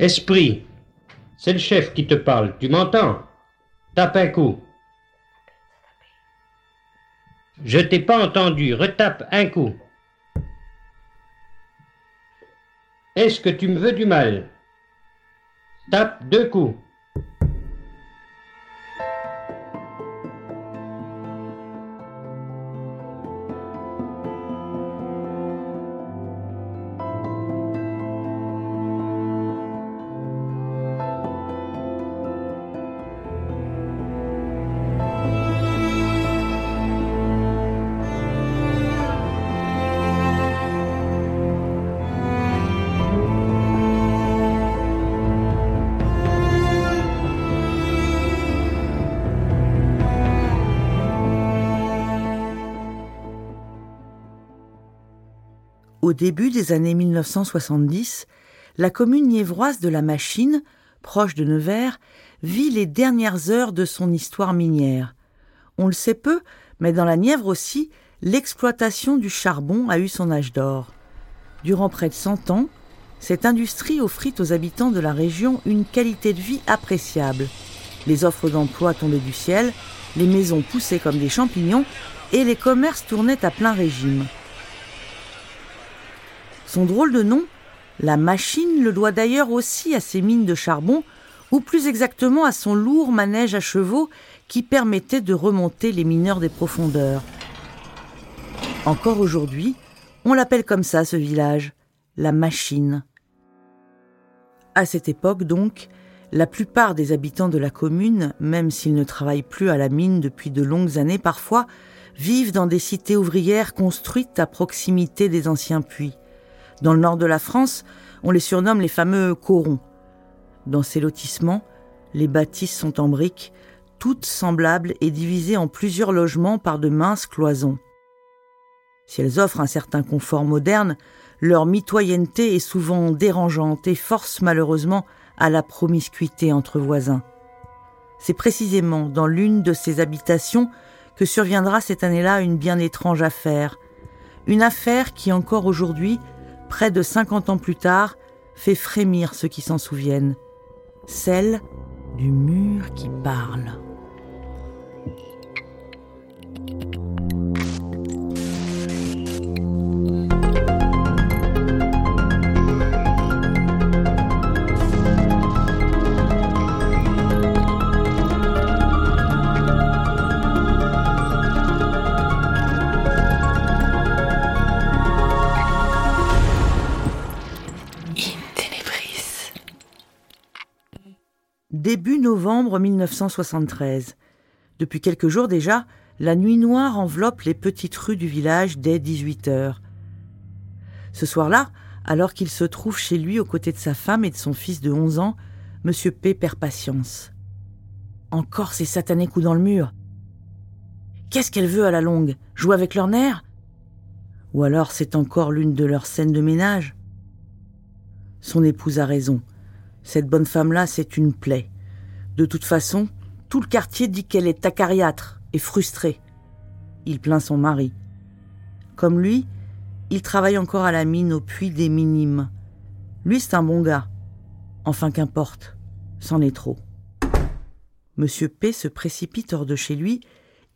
Esprit, c'est le chef qui te parle, tu m'entends? Tape un coup. Je t'ai pas entendu, retape un coup. Est-ce que tu me veux du mal? Tape deux coups. Début des années 1970, la commune niévroise de la Machine, proche de Nevers, vit les dernières heures de son histoire minière. On le sait peu, mais dans la Nièvre aussi, l'exploitation du charbon a eu son âge d'or. Durant près de 100 ans, cette industrie offrit aux habitants de la région une qualité de vie appréciable. Les offres d'emploi tombaient du ciel, les maisons poussaient comme des champignons et les commerces tournaient à plein régime. Son drôle de nom, la machine, le doit d'ailleurs aussi à ses mines de charbon, ou plus exactement à son lourd manège à chevaux qui permettait de remonter les mineurs des profondeurs. Encore aujourd'hui, on l'appelle comme ça ce village, la machine. À cette époque donc, la plupart des habitants de la commune, même s'ils ne travaillent plus à la mine depuis de longues années parfois, vivent dans des cités ouvrières construites à proximité des anciens puits. Dans le nord de la France, on les surnomme les fameux corons. Dans ces lotissements, les bâtisses sont en briques, toutes semblables et divisées en plusieurs logements par de minces cloisons. Si elles offrent un certain confort moderne, leur mitoyenneté est souvent dérangeante et force malheureusement à la promiscuité entre voisins. C'est précisément dans l'une de ces habitations que surviendra cette année-là une bien étrange affaire. Une affaire qui encore aujourd'hui près de 50 ans plus tard, fait frémir ceux qui s'en souviennent. Celle du mur qui parle. Novembre 1973. Depuis quelques jours déjà, la nuit noire enveloppe les petites rues du village dès 18 heures. Ce soir-là, alors qu'il se trouve chez lui aux côtés de sa femme et de son fils de 11 ans, M. P perd patience. Encore ces satanés coups dans le mur. Qu'est-ce qu'elle veut à la longue? Jouer avec leurs nerfs Ou alors c'est encore l'une de leurs scènes de ménage? Son épouse a raison. Cette bonne femme-là, c'est une plaie. De toute façon, tout le quartier dit qu'elle est acariâtre et frustrée. Il plaint son mari. Comme lui, il travaille encore à la mine au puits des minimes. Lui, c'est un bon gars. Enfin, qu'importe, c'en est trop. Monsieur P se précipite hors de chez lui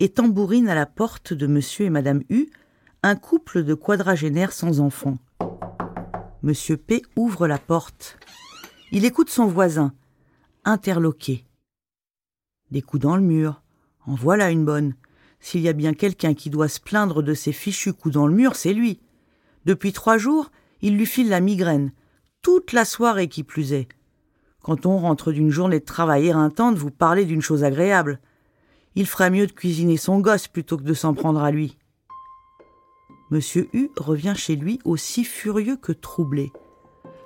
et tambourine à la porte de monsieur et madame U, un couple de quadragénaires sans enfants. Monsieur P ouvre la porte. Il écoute son voisin, interloqué. Des coups dans le mur. En voilà une bonne. S'il y a bien quelqu'un qui doit se plaindre de ces fichus coups dans le mur, c'est lui. Depuis trois jours, il lui file la migraine. Toute la soirée qui plus est. Quand on rentre d'une journée de travail éreintante, vous parlez d'une chose agréable. Il ferait mieux de cuisiner son gosse plutôt que de s'en prendre à lui. Monsieur U revient chez lui aussi furieux que troublé.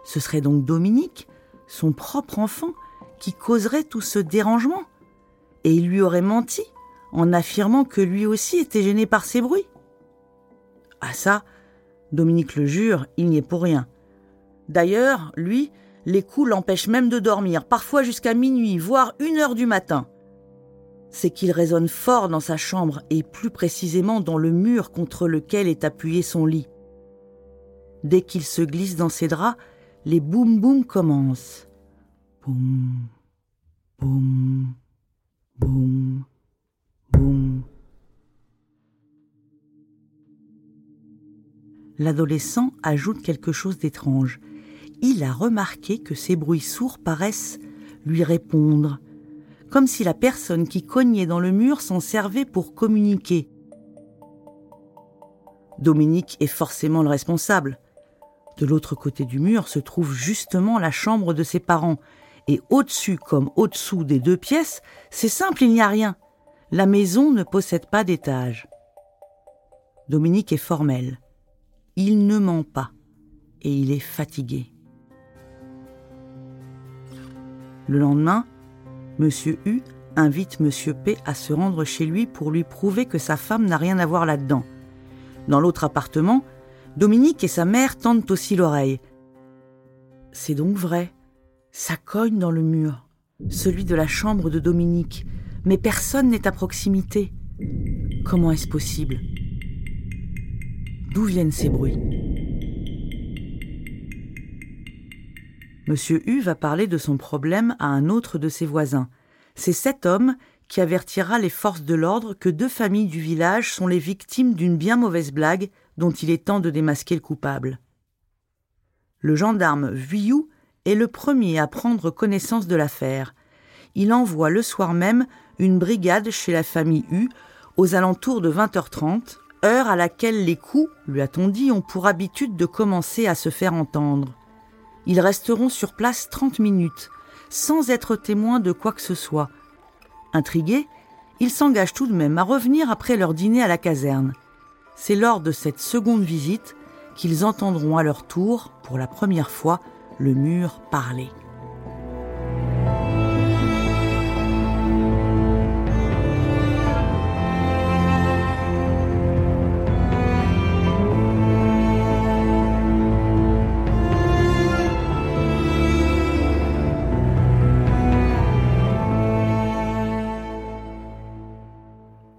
Ce serait donc Dominique, son propre enfant, qui causerait tout ce dérangement. Et il lui aurait menti en affirmant que lui aussi était gêné par ces bruits. Ah ça, Dominique le jure, il n'y est pour rien. D'ailleurs, lui, les coups l'empêchent même de dormir, parfois jusqu'à minuit, voire une heure du matin. C'est qu'il résonne fort dans sa chambre et plus précisément dans le mur contre lequel est appuyé son lit. Dès qu'il se glisse dans ses draps, les boum boum commencent. Boum, boum, boum, boum. L'adolescent ajoute quelque chose d'étrange. Il a remarqué que ces bruits sourds paraissent lui répondre, comme si la personne qui cognait dans le mur s'en servait pour communiquer. Dominique est forcément le responsable. De l'autre côté du mur se trouve justement la chambre de ses parents, et au-dessus comme au-dessous des deux pièces, c'est simple, il n'y a rien. La maison ne possède pas d'étage. Dominique est formel. Il ne ment pas, et il est fatigué. Le lendemain, Monsieur U invite Monsieur P à se rendre chez lui pour lui prouver que sa femme n'a rien à voir là-dedans. Dans l'autre appartement, Dominique et sa mère tendent aussi l'oreille. C'est donc vrai. Ça cogne dans le mur, celui de la chambre de Dominique, mais personne n'est à proximité. Comment est-ce possible? D'où viennent ces bruits? Monsieur U va parler de son problème à un autre de ses voisins. C'est cet homme qui avertira les forces de l'ordre que deux familles du village sont les victimes d'une bien mauvaise blague dont il est temps de démasquer le coupable. Le gendarme Vuillou est le premier à prendre connaissance de l'affaire. Il envoie le soir même une brigade chez la famille U aux alentours de 20h30, heure à laquelle les coups, lui a-t-on dit, ont pour habitude de commencer à se faire entendre. Ils resteront sur place 30 minutes, sans être témoins de quoi que ce soit. Intrigués, ils s'engagent tout de même à revenir après leur dîner à la caserne. C'est lors de cette seconde visite qu'ils entendront à leur tour, pour la première fois, le mur parler.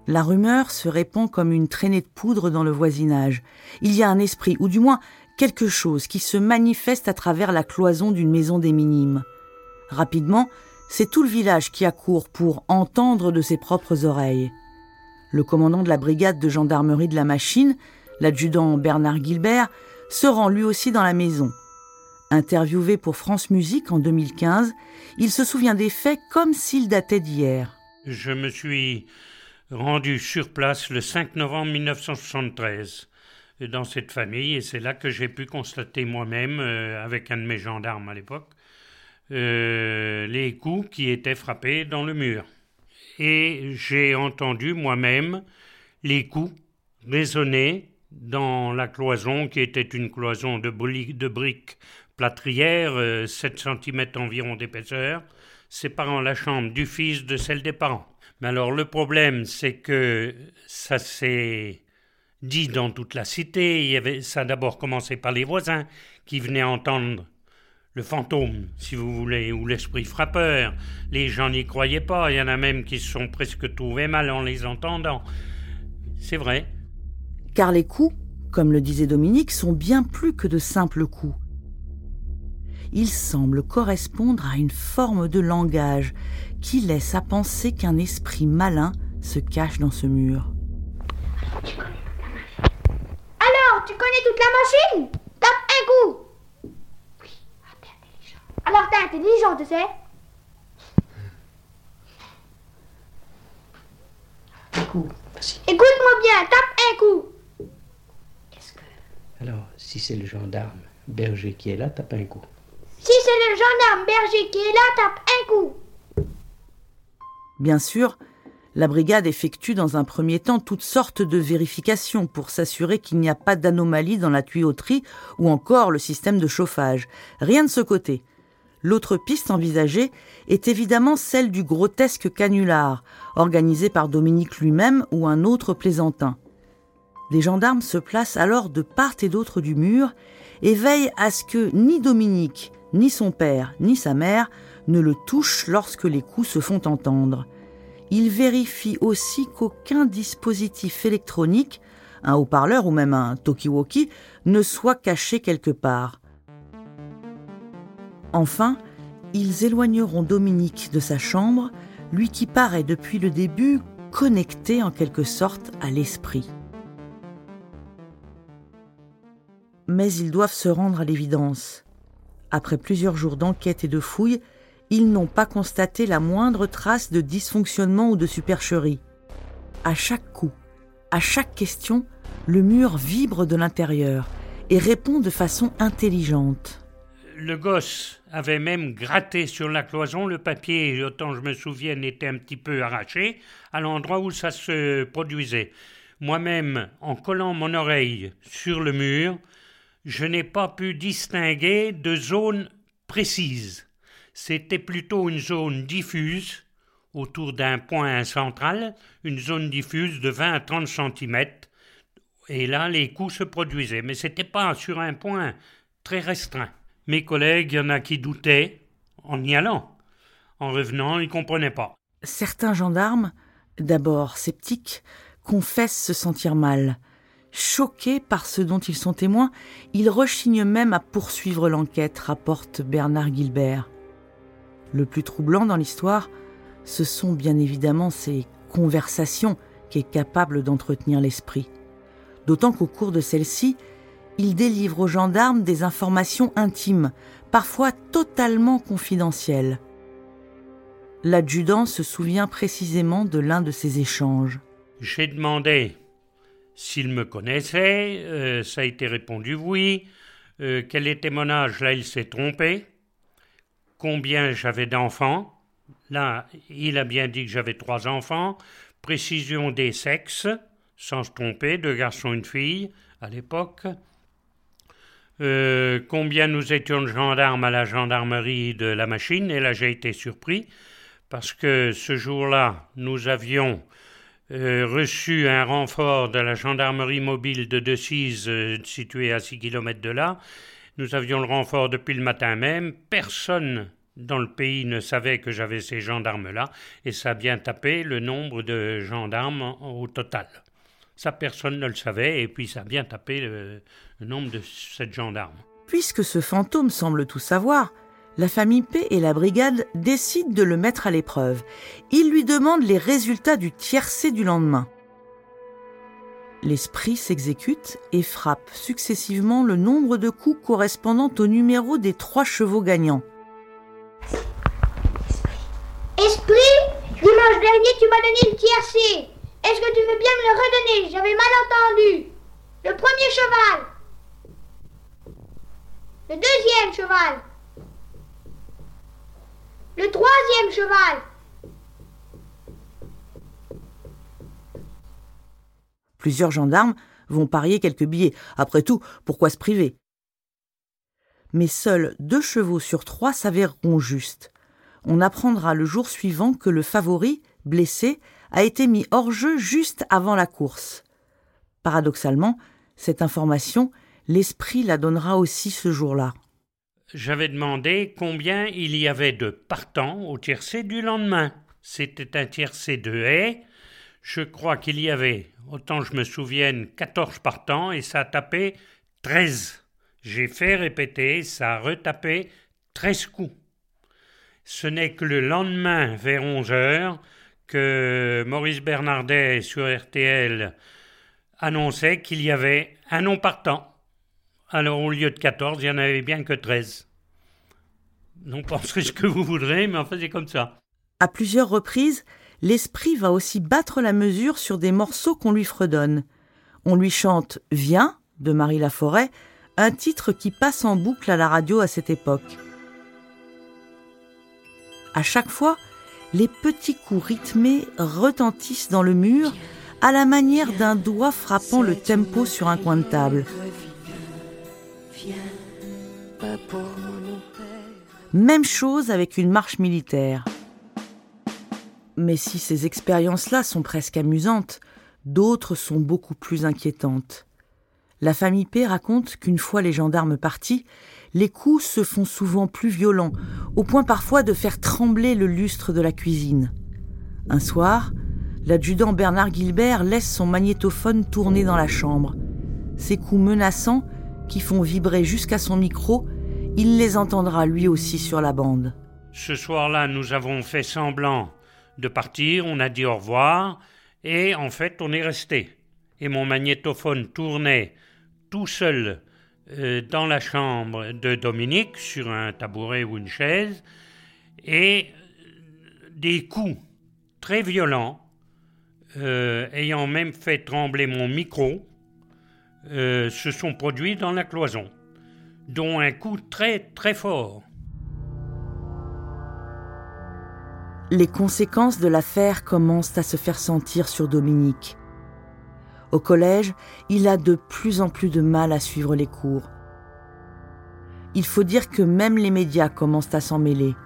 La rumeur se répand comme une traînée de poudre dans le voisinage. Il y a un esprit, ou du moins quelque chose, qui se manifeste à travers la cloison d'une maison des minimes. Rapidement, c'est tout le village qui accourt pour entendre de ses propres oreilles. Le commandant de la brigade de gendarmerie de la machine, l'adjudant Bernard Gilbert, se rend lui aussi dans la maison. Interviewé pour France Musique en 2015, il se souvient des faits comme s'ils dataient d'hier. Je me suis rendu sur place le 5 novembre 1973 dans cette famille et c'est là que j'ai pu constater moi-même, euh, avec un de mes gendarmes à l'époque, euh, les coups qui étaient frappés dans le mur. Et j'ai entendu moi-même les coups résonner dans la cloison qui était une cloison de, briques plâtrières, 7 euh, cm environ d'épaisseur, séparant la chambre du fils de celle des parents. Mais alors le problème, c'est que ça s'est dit dans toute la cité. Il y avait, ça a d'abord commencé par les voisins qui venaient entendre le fantôme, si vous voulez, ou l'esprit frappeur. Les gens n'y croyaient pas. Il y en a même qui se sont presque trouvés mal en les entendant. C'est vrai. Car les coups, comme le disait Dominique, sont bien plus que de simples coups. Ils semblent correspondre à une forme de langage qui laisse à penser qu'un esprit malin se cache dans ce mur. Alors, tu connais toute la machine? Tape un coup Oui, ah, t'es intelligent. Alors, t'es intelligent, tu sais Un coup, Écoute-moi bien, tape un coup Qu'est-ce que. Alors, si c'est le gendarme berger qui est là, tape un coup. Si c'est le gendarme berger qui est là, tape un coup Bien sûr, la brigade effectue dans un premier temps toutes sortes de vérifications pour s'assurer qu'il n'y a pas d'anomalie dans la tuyauterie ou encore le système de chauffage. Rien de ce côté. L'autre piste envisagée est évidemment celle du grotesque canular, organisé par Dominique lui-même ou un autre plaisantin. Les gendarmes se placent alors de part et d'autre du mur et veillent à ce que ni Dominique, ni son père, ni sa mère ne le touche lorsque les coups se font entendre. Il vérifie aussi qu'aucun dispositif électronique, un haut-parleur ou même un talkie-walkie, ne soit caché quelque part. Enfin, ils éloigneront Dominique de sa chambre, lui qui paraît depuis le début connecté en quelque sorte à l'esprit. Mais ils doivent se rendre à l'évidence. Après plusieurs jours d'enquête et de fouilles, ils n'ont pas constaté la moindre trace de dysfonctionnement ou de supercherie. À chaque coup, à chaque question, le mur vibre de l'intérieur et répond de façon intelligente. Le gosse avait même gratté sur la cloison, le papier, autant je me souviens, était un petit peu arraché à l'endroit où ça se produisait. Moi-même, en collant mon oreille sur le mur, je n'ai pas pu distinguer de zone précise. C'était plutôt une zone diffuse, autour d'un point central, une zone diffuse de 20 à 30 cm. Et là, les coups se produisaient. Mais ce n'était pas sur un point très restreint. Mes collègues, il y en a qui doutaient en y allant. En revenant, ils ne comprenaient pas. Certains gendarmes, d'abord sceptiques, confessent se sentir mal. Choqués par ce dont ils sont témoins, ils rechignent même à poursuivre l'enquête, rapporte Bernard Gilbert. Le plus troublant dans l'histoire, ce sont bien évidemment ces conversations qu'est capable d'entretenir l'esprit. D'autant qu'au cours de celles-ci, il délivre aux gendarmes des informations intimes, parfois totalement confidentielles. L'adjudant se souvient précisément de l'un de ces échanges. J'ai demandé s'il me connaissait, euh, ça a été répondu oui. Euh, quel était mon âge? Là, il s'est trompé. Combien j'avais d'enfants Là, il a bien dit que j'avais trois enfants. Précision des sexes, sans se tromper, deux garçons et une fille à l'époque. Euh, combien nous étions de gendarmes à la gendarmerie de la machine, et là j'ai été surpris, parce que ce jour-là, nous avions euh, reçu un renfort de la gendarmerie mobile de Decize, euh, située à 6 km de là. Nous avions le renfort depuis le matin même. Personne dans le pays ne savait que j'avais ces gendarmes-là, et ça a bien tapé le nombre de gendarmes au total. Ça, personne ne le savait, et puis ça a bien tapé le, le nombre de sept gendarmes. Puisque ce fantôme semble tout savoir, la famille P et la brigade décident de le mettre à l'épreuve. Ils lui demandent les résultats du tiercé du lendemain. L'esprit s'exécute et frappe successivement le nombre de coups correspondant au numéro des trois chevaux gagnants. Esprit, dimanche dernier, tu m'as donné le tiercé. Est-ce que tu veux bien me le redonner? J'avais mal entendu. Le premier cheval. Le deuxième cheval. Le troisième cheval. Plusieurs gendarmes vont parier quelques billets. Après tout, pourquoi se priver? Mais seuls deux chevaux sur trois s'avéreront justes. On apprendra le jour suivant que le favori, blessé, a été mis hors jeu juste avant la course. Paradoxalement, cette information, l'esprit la donnera aussi ce jour-là j'avais demandé combien il y avait de partants au tiercé du lendemain. C'était un tiercé de haies. Je crois qu'il y avait, autant je me souvienne, 14 partants et ça a tapé 13. J'ai fait répéter, ça a retapé 13 coups. Ce n'est que le lendemain, vers 11 heures, que Maurice Bernardet sur RTL annonçait qu'il y avait un non partant. Alors au lieu de 14, il n'y en avait bien que 13. Non, penserez ce que vous voudrez, mais enfin c'est comme ça. À plusieurs reprises, l'esprit va aussi battre la mesure sur des morceaux qu'on lui fredonne. On lui chante Viens de Marie Laforêt, un titre qui passe en boucle à la radio à cette époque. À chaque fois, les petits coups rythmés retentissent dans le mur à la manière d'un doigt frappant le tempo sur un coin de table. Même chose avec une marche militaire. Mais si ces expériences-là sont presque amusantes, d'autres sont beaucoup plus inquiétantes. La famille P raconte qu'une fois les gendarmes partis, les coups se font souvent plus violents, au point parfois de faire trembler le lustre de la cuisine. Un soir, l'adjudant Bernard Gilbert laisse son magnétophone tourner dans la chambre. Ces coups menaçants qui font vibrer jusqu'à son micro, il les entendra lui aussi sur la bande. Ce soir-là, nous avons fait semblant de partir, on a dit au revoir, et en fait, on est resté. Et mon magnétophone tournait tout seul euh, dans la chambre de Dominique, sur un tabouret ou une chaise, et des coups très violents, euh, ayant même fait trembler mon micro, euh, se sont produits dans la cloison, dont un coup très très fort. Les conséquences de l'affaire commencent à se faire sentir sur Dominique. Au collège, il a de plus en plus de mal à suivre les cours. Il faut dire que même les médias commencent à s'en mêler.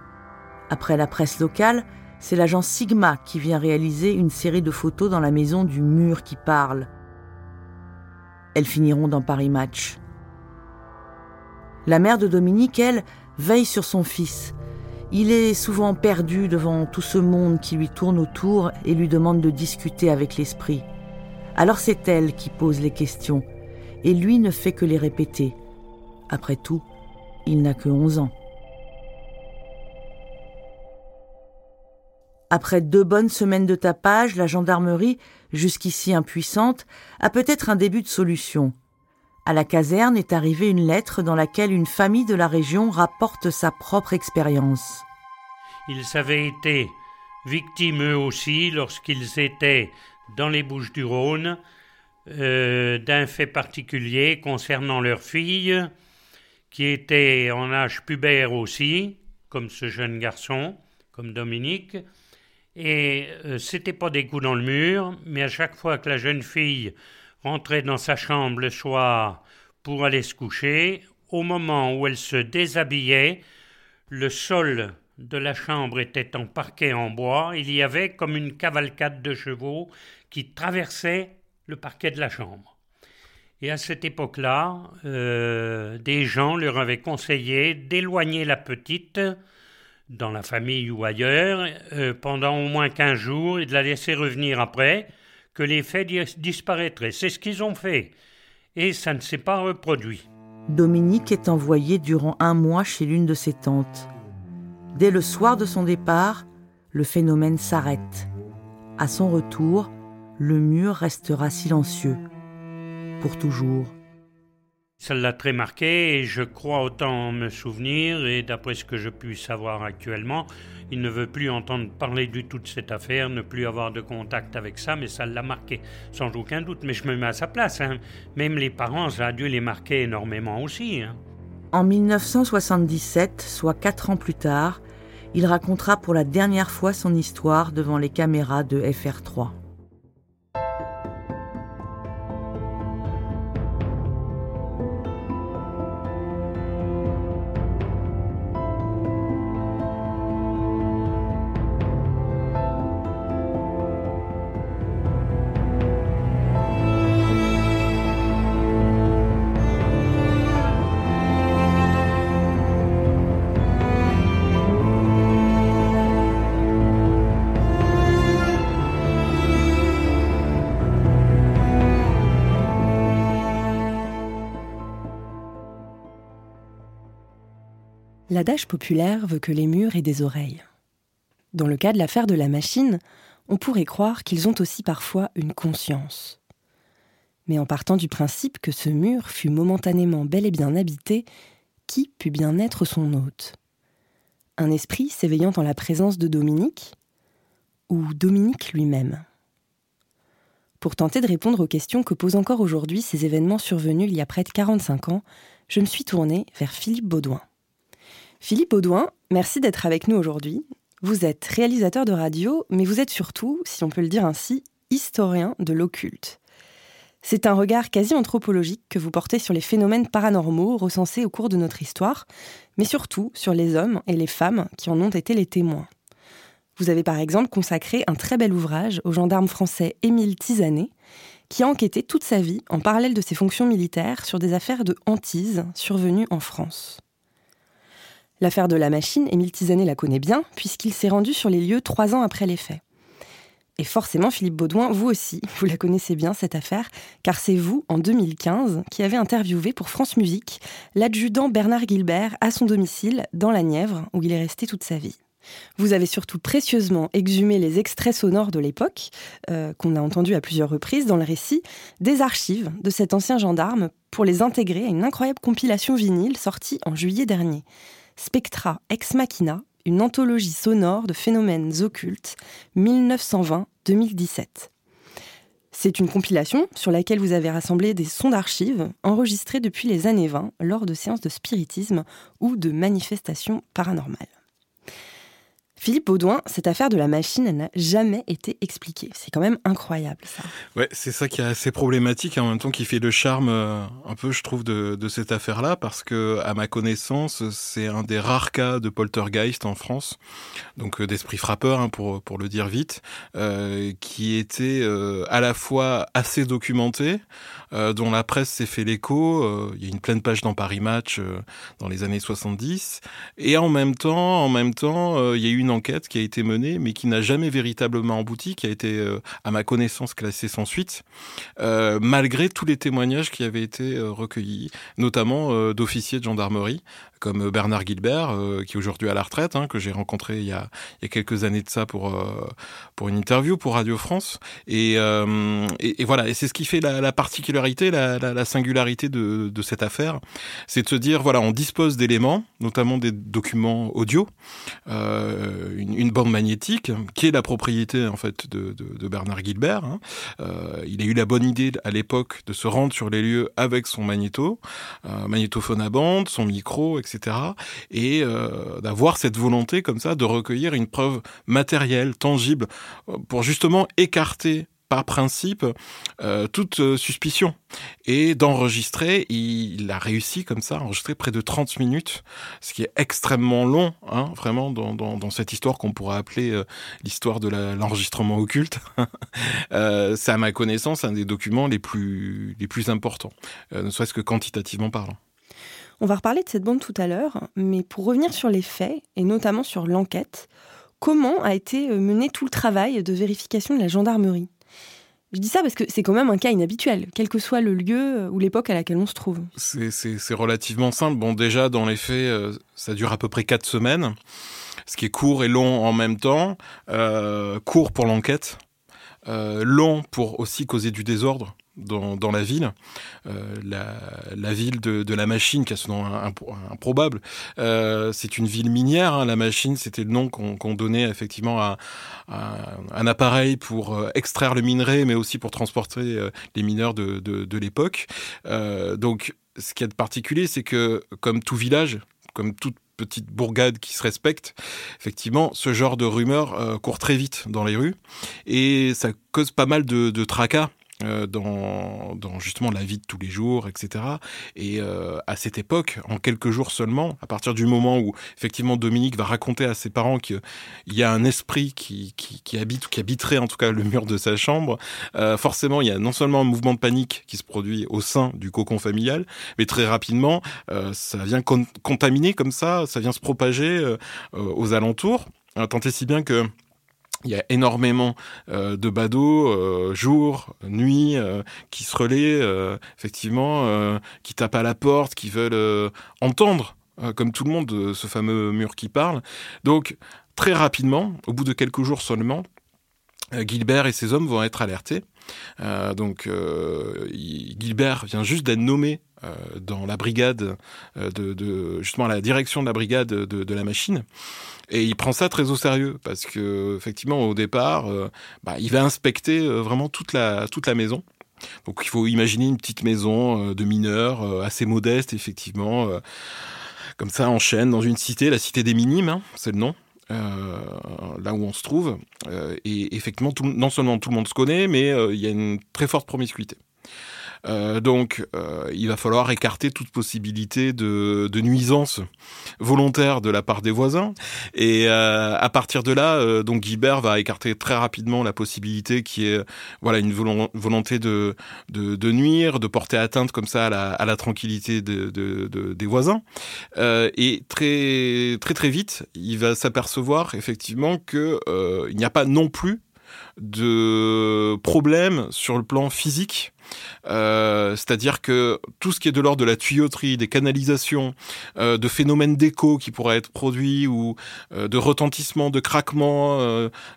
Après la presse locale, c'est l'agence Sigma qui vient réaliser une série de photos dans la maison du mur qui parle. Elles finiront dans Paris Match. La mère de Dominique, elle, veille sur son fils il est souvent perdu devant tout ce monde qui lui tourne autour et lui demande de discuter avec l'esprit. Alors c'est elle qui pose les questions, et lui ne fait que les répéter. Après tout, il n'a que 11 ans. Après deux bonnes semaines de tapage, la gendarmerie, jusqu'ici impuissante, a peut-être un début de solution. À la caserne est arrivée une lettre dans laquelle une famille de la région rapporte sa propre expérience. Ils avaient été victimes eux aussi lorsqu'ils étaient dans les Bouches du Rhône euh, d'un fait particulier concernant leur fille qui était en âge pubère aussi, comme ce jeune garçon, comme Dominique. Et euh, c'était pas des coups dans le mur, mais à chaque fois que la jeune fille rentrait dans sa chambre le soir pour aller se coucher, au moment où elle se déshabillait, le sol de la chambre était en parquet en bois, il y avait comme une cavalcade de chevaux qui traversait le parquet de la chambre. Et à cette époque-là, euh, des gens leur avaient conseillé d'éloigner la petite dans la famille ou ailleurs euh, pendant au moins quinze jours et de la laisser revenir après, que les faits disparaîtraient. C'est ce qu'ils ont fait. Et ça ne s'est pas reproduit. Dominique est envoyé durant un mois chez l'une de ses tantes. Dès le soir de son départ, le phénomène s'arrête. À son retour, le mur restera silencieux. Pour toujours. Ça l'a très marqué et je crois autant me souvenir et d'après ce que je puis savoir actuellement, il ne veut plus entendre parler du tout de cette affaire, ne plus avoir de contact avec ça, mais ça l'a marqué, sans aucun doute. Mais je me mets à sa place. Hein. Même les parents, ça a dû les marquer énormément aussi. Hein. En 1977, soit quatre ans plus tard, il racontera pour la dernière fois son histoire devant les caméras de FR3. L'adage populaire veut que les murs aient des oreilles. Dans le cas de l'affaire de la machine, on pourrait croire qu'ils ont aussi parfois une conscience. Mais en partant du principe que ce mur fut momentanément bel et bien habité, qui put bien être son hôte? Un esprit s'éveillant en la présence de Dominique Ou Dominique lui-même? Pour tenter de répondre aux questions que posent encore aujourd'hui ces événements survenus il y a près de 45 ans, je me suis tournée vers Philippe Baudouin. Philippe Audouin, merci d'être avec nous aujourd'hui. Vous êtes réalisateur de radio, mais vous êtes surtout, si on peut le dire ainsi, historien de l'occulte. C'est un regard quasi anthropologique que vous portez sur les phénomènes paranormaux recensés au cours de notre histoire, mais surtout sur les hommes et les femmes qui en ont été les témoins. Vous avez par exemple consacré un très bel ouvrage au gendarme français Émile Tisanet, qui a enquêté toute sa vie en parallèle de ses fonctions militaires sur des affaires de hantise survenues en France. L'affaire de la machine, Émile Tizanet la connaît bien, puisqu'il s'est rendu sur les lieux trois ans après les faits. Et forcément, Philippe Baudouin, vous aussi, vous la connaissez bien cette affaire, car c'est vous, en 2015, qui avez interviewé pour France Musique l'adjudant Bernard Gilbert à son domicile dans la Nièvre, où il est resté toute sa vie. Vous avez surtout précieusement exhumé les extraits sonores de l'époque, euh, qu'on a entendus à plusieurs reprises dans le récit, des archives de cet ancien gendarme pour les intégrer à une incroyable compilation vinyle sortie en juillet dernier. Spectra Ex Machina, une anthologie sonore de phénomènes occultes 1920-2017. C'est une compilation sur laquelle vous avez rassemblé des sons d'archives enregistrés depuis les années 20 lors de séances de spiritisme ou de manifestations paranormales. Philippe Baudouin, cette affaire de la machine n'a jamais été expliquée. C'est quand même incroyable, ça. Ouais, c'est ça qui est assez problématique en même temps qui fait le charme, euh, un peu, je trouve, de, cette affaire-là, parce que, à ma connaissance, c'est un des rares cas de poltergeist en France, donc euh, d'esprit frappeur, hein, pour, pour le dire vite, euh, qui était à la fois assez documenté, dont la presse s'est fait l'écho. Il y a une pleine page dans Paris Match dans les années 70, et en même temps, en même temps, il y a eu une qui a été menée, mais qui n'a jamais véritablement abouti, qui a été, euh, à ma connaissance, classée sans suite, euh, malgré tous les témoignages qui avaient été euh, recueillis, notamment d'officiers de gendarmerie, comme Bernard Gilbert, euh, qui est aujourd'hui à la retraite, hein, que j'ai rencontré il y, a, quelques années de ça pour euh, pour une interview pour Radio France. Et, euh, voilà, et c'est ce qui fait la, la particularité, la, la, la, singularité de, cette affaire, c'est de se dire voilà, on dispose d'éléments, notamment des documents audio, une, bande magnétique qui est la propriété en fait de, Bernard Gilbert. Hein. il a eu la bonne idée à l'époque de se rendre sur les lieux avec son magnéto, magnétophone à bande, son micro, etc et euh, d'avoir cette volonté comme ça de recueillir une preuve matérielle, tangible, euh, pour justement écarter par principe euh, toute suspicion et d'enregistrer. Il a réussi comme ça, enregistrer près de 30 minutes, ce qui est extrêmement long, hein, vraiment, dans, cette histoire qu'on pourrait appeler l'histoire de l'enregistrement occulte. C'est à ma connaissance un des documents les plus, les plus importants, ne serait-ce que quantitativement parlant. On va reparler de cette bande tout à l'heure, mais pour revenir sur les faits, et notamment sur l'enquête, comment a été euh, mené tout le travail de vérification de la gendarmerie? Je dis ça parce que c'est quand même un cas inhabituel, quel que soit le lieu euh, ou l'époque à laquelle on se trouve. C'est relativement simple. Bon, déjà, dans les faits, euh, ça dure à peu près quatre semaines, ce qui est court et long en même temps. Court pour l'enquête, long pour aussi causer du désordre dans, la ville, euh, la, ville de, la machine, qui a ce nom improbable, euh, c'est une ville minière. Hein, la machine, c'était le nom qu'on qu donnait effectivement à, un appareil pour euh, extraire le minerai, mais aussi pour transporter les mineurs de, l'époque. Donc, ce qui est de particulier, c'est que comme tout village, comme toute petite bourgade qui se respecte, effectivement, ce genre de rumeurs euh, court très vite dans les rues et ça cause pas mal de, tracas dans, dans, justement la vie de tous les jours, etc. Et euh, à cette époque, en quelques jours seulement, à partir du moment où effectivement Dominique va raconter à ses parents qu'il y a un esprit qui, habite ou qui habiterait en tout cas le mur de sa chambre, euh, forcément il y a non seulement un mouvement de panique qui se produit au sein du cocon familial, mais très rapidement euh, ça vient con contaminer comme ça, ça vient se propager euh, aux alentours. Tant et si bien que il y a énormément euh, de badauds, euh, jour, nuit, euh, qui se relaient, effectivement, qui tapent à la porte, qui veulent entendre, comme tout le monde, ce fameux mur qui parle. Donc, très rapidement, au bout de quelques jours seulement, Gilbert et ses hommes vont être alertés. donc, Gilbert vient juste d'être nommé dans la brigade de, de, justement à la direction de la brigade de, la machine. Et il prend ça très au sérieux parce que effectivement au départ, euh, bah, il va inspecter euh, vraiment toute la toute la maison. Donc il faut imaginer une petite maison euh, de mineurs euh, assez modeste effectivement, euh, comme ça en chaîne dans une cité, la cité des minimes, hein, c'est le nom. Euh, là où on se trouve euh, et effectivement non seulement tout le monde se connaît mais il y a une très forte promiscuité Euh, donc, euh, il va falloir écarter toute possibilité de, de nuisance volontaire de la part des voisins. Et euh, à partir de là, euh, donc Guibert va écarter très rapidement la possibilité qui est voilà une volonté de, de, de, nuire, de porter atteinte comme ça à la, à la tranquillité de, de, de, des voisins. Euh, et très très très vite, il va s'apercevoir effectivement que il n'y a pas non plus de problèmes sur le plan physique. Euh, c'est-à-dire que tout ce qui est de l'ordre de la tuyauterie, des canalisations, euh, de phénomènes d'écho qui pourraient être produits ou euh, de retentissement, de craquement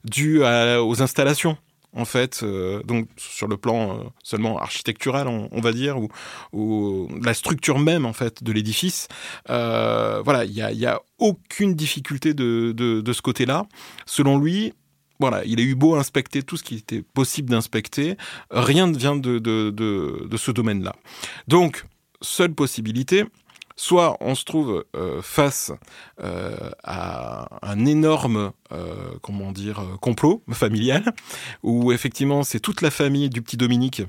dus à- aux installations en fait, donc sur le plan seulement architectural, on, va dire, ou, la structure même en fait de l'édifice. Voilà, il y a, aucune difficulté de ce côté-là. Selon lui, voilà, il a eu beau inspecter tout ce qui était possible d'inspecter, rien ne vient de, de, de, de ce domaine-là. Donc, seule possibilité, soit on se trouve euh, face euh, à un énorme, euh, comment dire, euh, complot familial, où effectivement c'est toute la famille du petit Dominique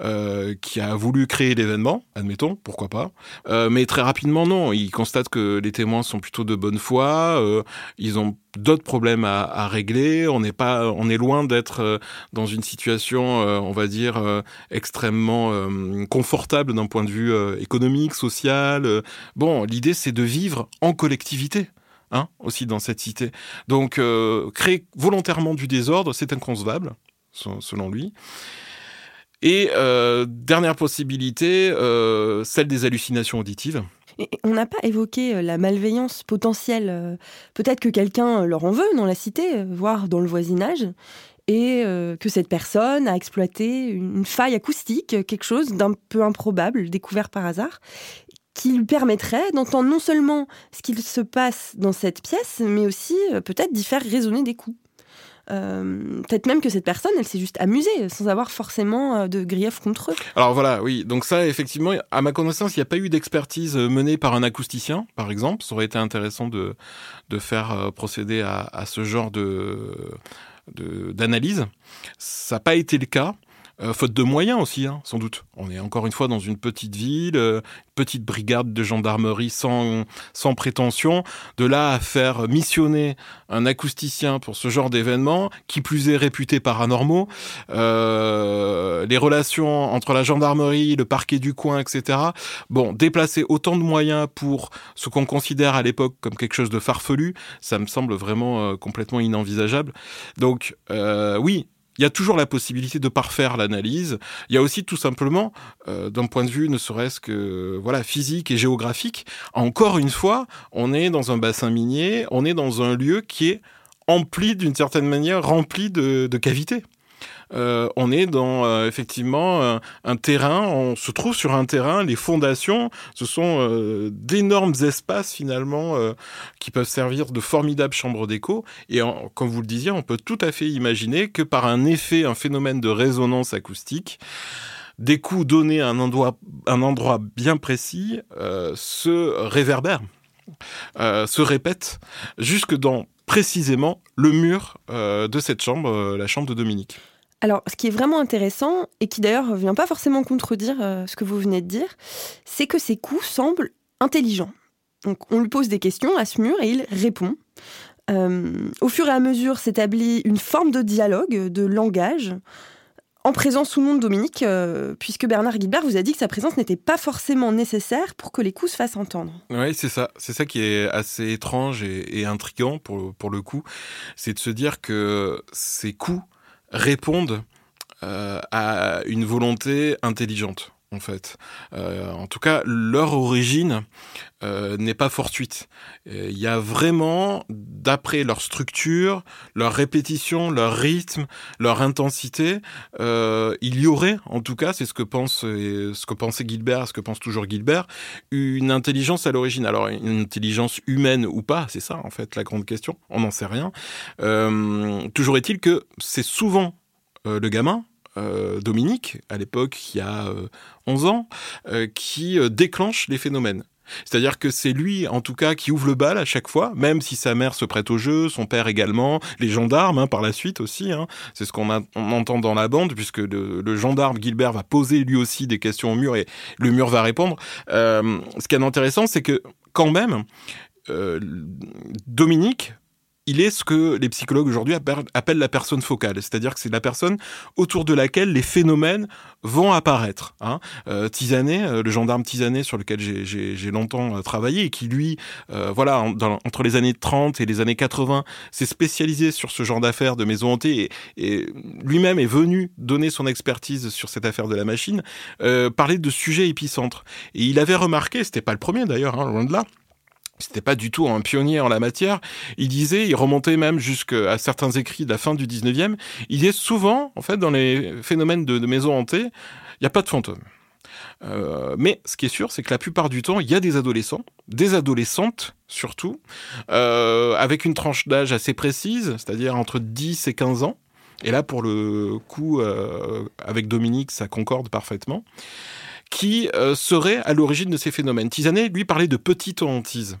euh, qui a voulu créer l'événement, admettons, pourquoi pas. Euh, mais très rapidement, non. Il constate que les témoins sont plutôt de bonne foi. ils ont d'autres problèmes à, à régler. On n'est pas, on est loin d'être dans une situation, on va dire, extrêmement confortable d'un point de vue économique, social. Bon, l'idée c'est de vivre en collectivité. Hein, aussi dans cette cité. Donc, euh, créer volontairement du désordre, c'est inconcevable, se- selon lui. Et euh, dernière possibilité, euh, celle des hallucinations auditives. On n'a pas évoqué la malveillance potentielle. Peut-être que quelqu'un leur en veut dans la cité, voire dans le voisinage, et que cette personne a exploité une faille acoustique, quelque chose d'un peu improbable, découvert par hasard, qui lui permettrait d'entendre non seulement ce qu'il se passe dans cette pièce, mais aussi euh, peut-être d'y faire résonner des coups. Euh, peut-être même que cette personne, elle s'est juste amusée, sans avoir forcément euh, de grief contre eux. Alors voilà, oui. Donc ça, effectivement, à ma connaissance, il n'y a pas eu d'expertise euh, menée par un acousticien, par exemple. Ça aurait été intéressant de, de faire euh, procéder à, ce genre de- d'analyse. Ça n'a pas été le cas. Euh, faute de moyens aussi, hein, sans doute. On est encore une fois dans une petite ville, euh, petite brigade de gendarmerie sans, sans prétention. De là à faire missionner un acousticien pour ce genre d'événement, qui plus est réputé paranormaux, euh, les relations entre la gendarmerie, le parquet du coin, etc. Bon, déplacer autant de moyens pour ce qu'on considère à l'époque comme quelque chose de farfelu, ça me semble vraiment euh, complètement inenvisageable. Donc, euh, oui. Il y a toujours la possibilité de parfaire l'analyse. Il y a aussi tout simplement, euh, d'un point de vue ne serait-ce que voilà physique et géographique, encore une fois, on est dans un bassin minier, on est dans un lieu qui est empli d'une certaine manière, rempli de, de cavités. Euh, on est dans euh, effectivement un, un terrain, on se trouve sur un terrain, les fondations, ce sont euh, d'énormes espaces finalement euh, qui peuvent servir de formidables chambres d'écho. Et comme vous le disiez, on peut tout à fait imaginer que par un effet, un phénomène de résonance acoustique, des coups donnés à un endroit, un endroit bien précis euh, se réverbèrent, euh, se répètent jusque dans précisément le mur euh, de cette chambre, euh, la chambre de Dominique. Alors, ce qui est vraiment intéressant, et qui d'ailleurs ne vient pas forcément contredire euh, ce que vous venez de dire, c'est que ces coups semblent intelligents. Donc, on lui pose des questions à ce mur et il répond. Euh, au fur et à mesure s'établit une forme de dialogue, de langage, en présence ou non de Dominique, euh, puisque Bernard Guilbert vous a dit que sa présence n'était pas forcément nécessaire pour que les coups se fassent entendre. Oui, c'est ça. C'est ça qui est assez étrange et, et intriguant pour, pour le coup. C'est de se dire que ces coups répondent euh, à une volonté intelligente. En fait, Euh, en tout cas, leur origine euh, n'est pas fortuite. Il y a vraiment, d'après leur structure, leur répétition, leur rythme, leur intensité, euh, il y aurait, en tout cas, c'est ce que pense, ce que pensait Gilbert, ce que pense toujours Gilbert, une intelligence à l'origine. Alors, une intelligence humaine ou pas, c'est ça, en fait, la grande question. On n'en sait rien. Euh, toujours est-il que c'est souvent euh, le gamin, euh, Dominique, à l'époque, qui a euh, 11 ans, euh, qui euh, déclenche les phénomènes. C'est-à-dire que c'est lui, en tout cas, qui ouvre le bal à chaque fois, même si sa mère se prête au jeu, son père également, les gendarmes hein, par la suite aussi. Hein. C'est ce qu'on entend dans la bande, puisque le, le gendarme Gilbert va poser lui aussi des questions au mur et le mur va répondre. Ce qui est intéressant, c'est que quand même, Dominique il est ce que les psychologues aujourd'hui appellent la personne focale, c'est-à-dire que c'est la personne autour de laquelle les phénomènes vont apparaître. Hein. Euh, Tisanet, euh, le gendarme Tisanet sur lequel j'ai longtemps euh, travaillé et qui lui, euh, voilà, entre les années 30 et les années 80, s'est spécialisé sur ce genre d'affaires de maison hantée et, et lui-même est venu donner son expertise sur cette affaire de la machine, parler de sujets épicentres. Et il avait remarqué, c'était pas le premier d'ailleurs, hein, loin de là, c'était pas du tout un pionnier en la matière. Il disait, il remontait même jusqu'à certains écrits de la fin du 19e, il disait souvent, en fait, dans les phénomènes de, maisons hantées, il n'y a pas de fantômes. Euh, mais ce qui est sûr, c'est que la plupart du temps, il y a des adolescents, des adolescentes surtout, euh, avec une tranche d'âge assez précise, c'est-à-dire entre 10 et 15 ans. Et là, pour le coup, euh, avec Dominique, ça concorde parfaitement qui serait à l'origine de ces phénomènes. Tisanet, lui, parlait de petite hantise.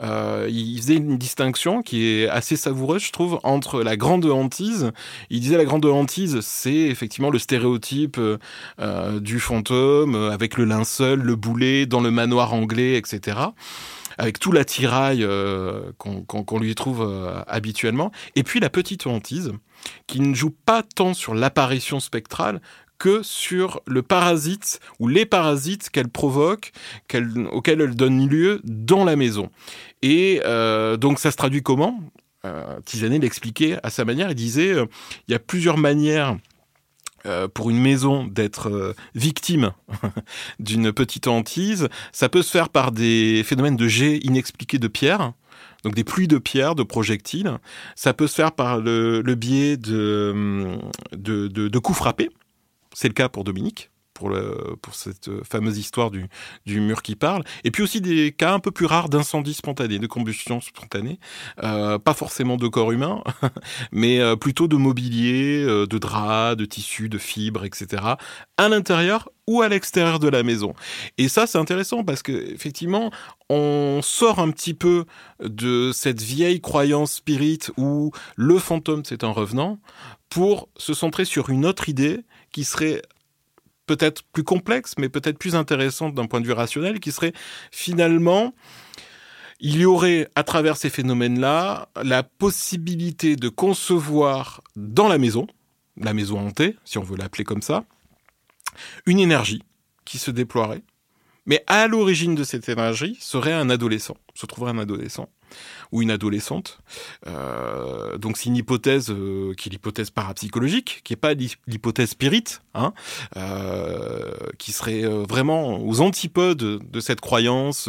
Euh, il faisait une distinction qui est assez savoureuse, je trouve, entre la grande hantise. Il disait la grande hantise, c'est effectivement le stéréotype euh, du fantôme avec le linceul, le boulet dans le manoir anglais, etc. Avec tout l'attirail euh, qu'on lui trouve euh, habituellement. Et puis la petite hantise, qui ne joue pas tant sur l'apparition spectrale que sur le parasite ou les parasites qu'elle provoque, auxquels elle donne lieu dans la maison. Et euh, donc ça se traduit comment? Euh, l'expliquait à sa manière. Il disait euh, il y a plusieurs manières euh, pour une maison d'être victime d'une petite hantise. Ça peut se faire par des phénomènes de jets inexpliqués de pierre. Donc des pluies de pierres, de projectiles. Ça peut se faire par le, biais de, de, de coups frappés. C'est le cas pour Dominique, pour, cette fameuse histoire du, mur qui parle. Et puis aussi des cas un peu plus rares d'incendie spontané, de combustion spontanée. Euh, pas forcément de corps humain, mais euh, plutôt de mobilier, euh, de draps, de tissus, de fibres, etc. à l'intérieur ou à l'extérieur de la maison. Et ça, c'est intéressant parce que effectivement, on sort un petit peu de cette vieille croyance spirit où le fantôme c'est un revenant pour se centrer sur une autre idée qui serait peut-être plus complexe, mais peut-être plus intéressante d'un point de vue rationnel, qui serait finalement, il y aurait à travers ces phénomènes-là la possibilité de concevoir dans la maison, la maison hantée, si on veut l'appeler comme ça, une énergie qui se déploierait. Mais à l'origine de cette énergie serait un adolescent, se trouverait un adolescent ou une adolescente. Euh, donc c'est une hypothèse euh, qui est l'hypothèse parapsychologique, qui n'est pas l'hypothèse spirit, hein, euh, qui serait vraiment aux antipodes de cette croyance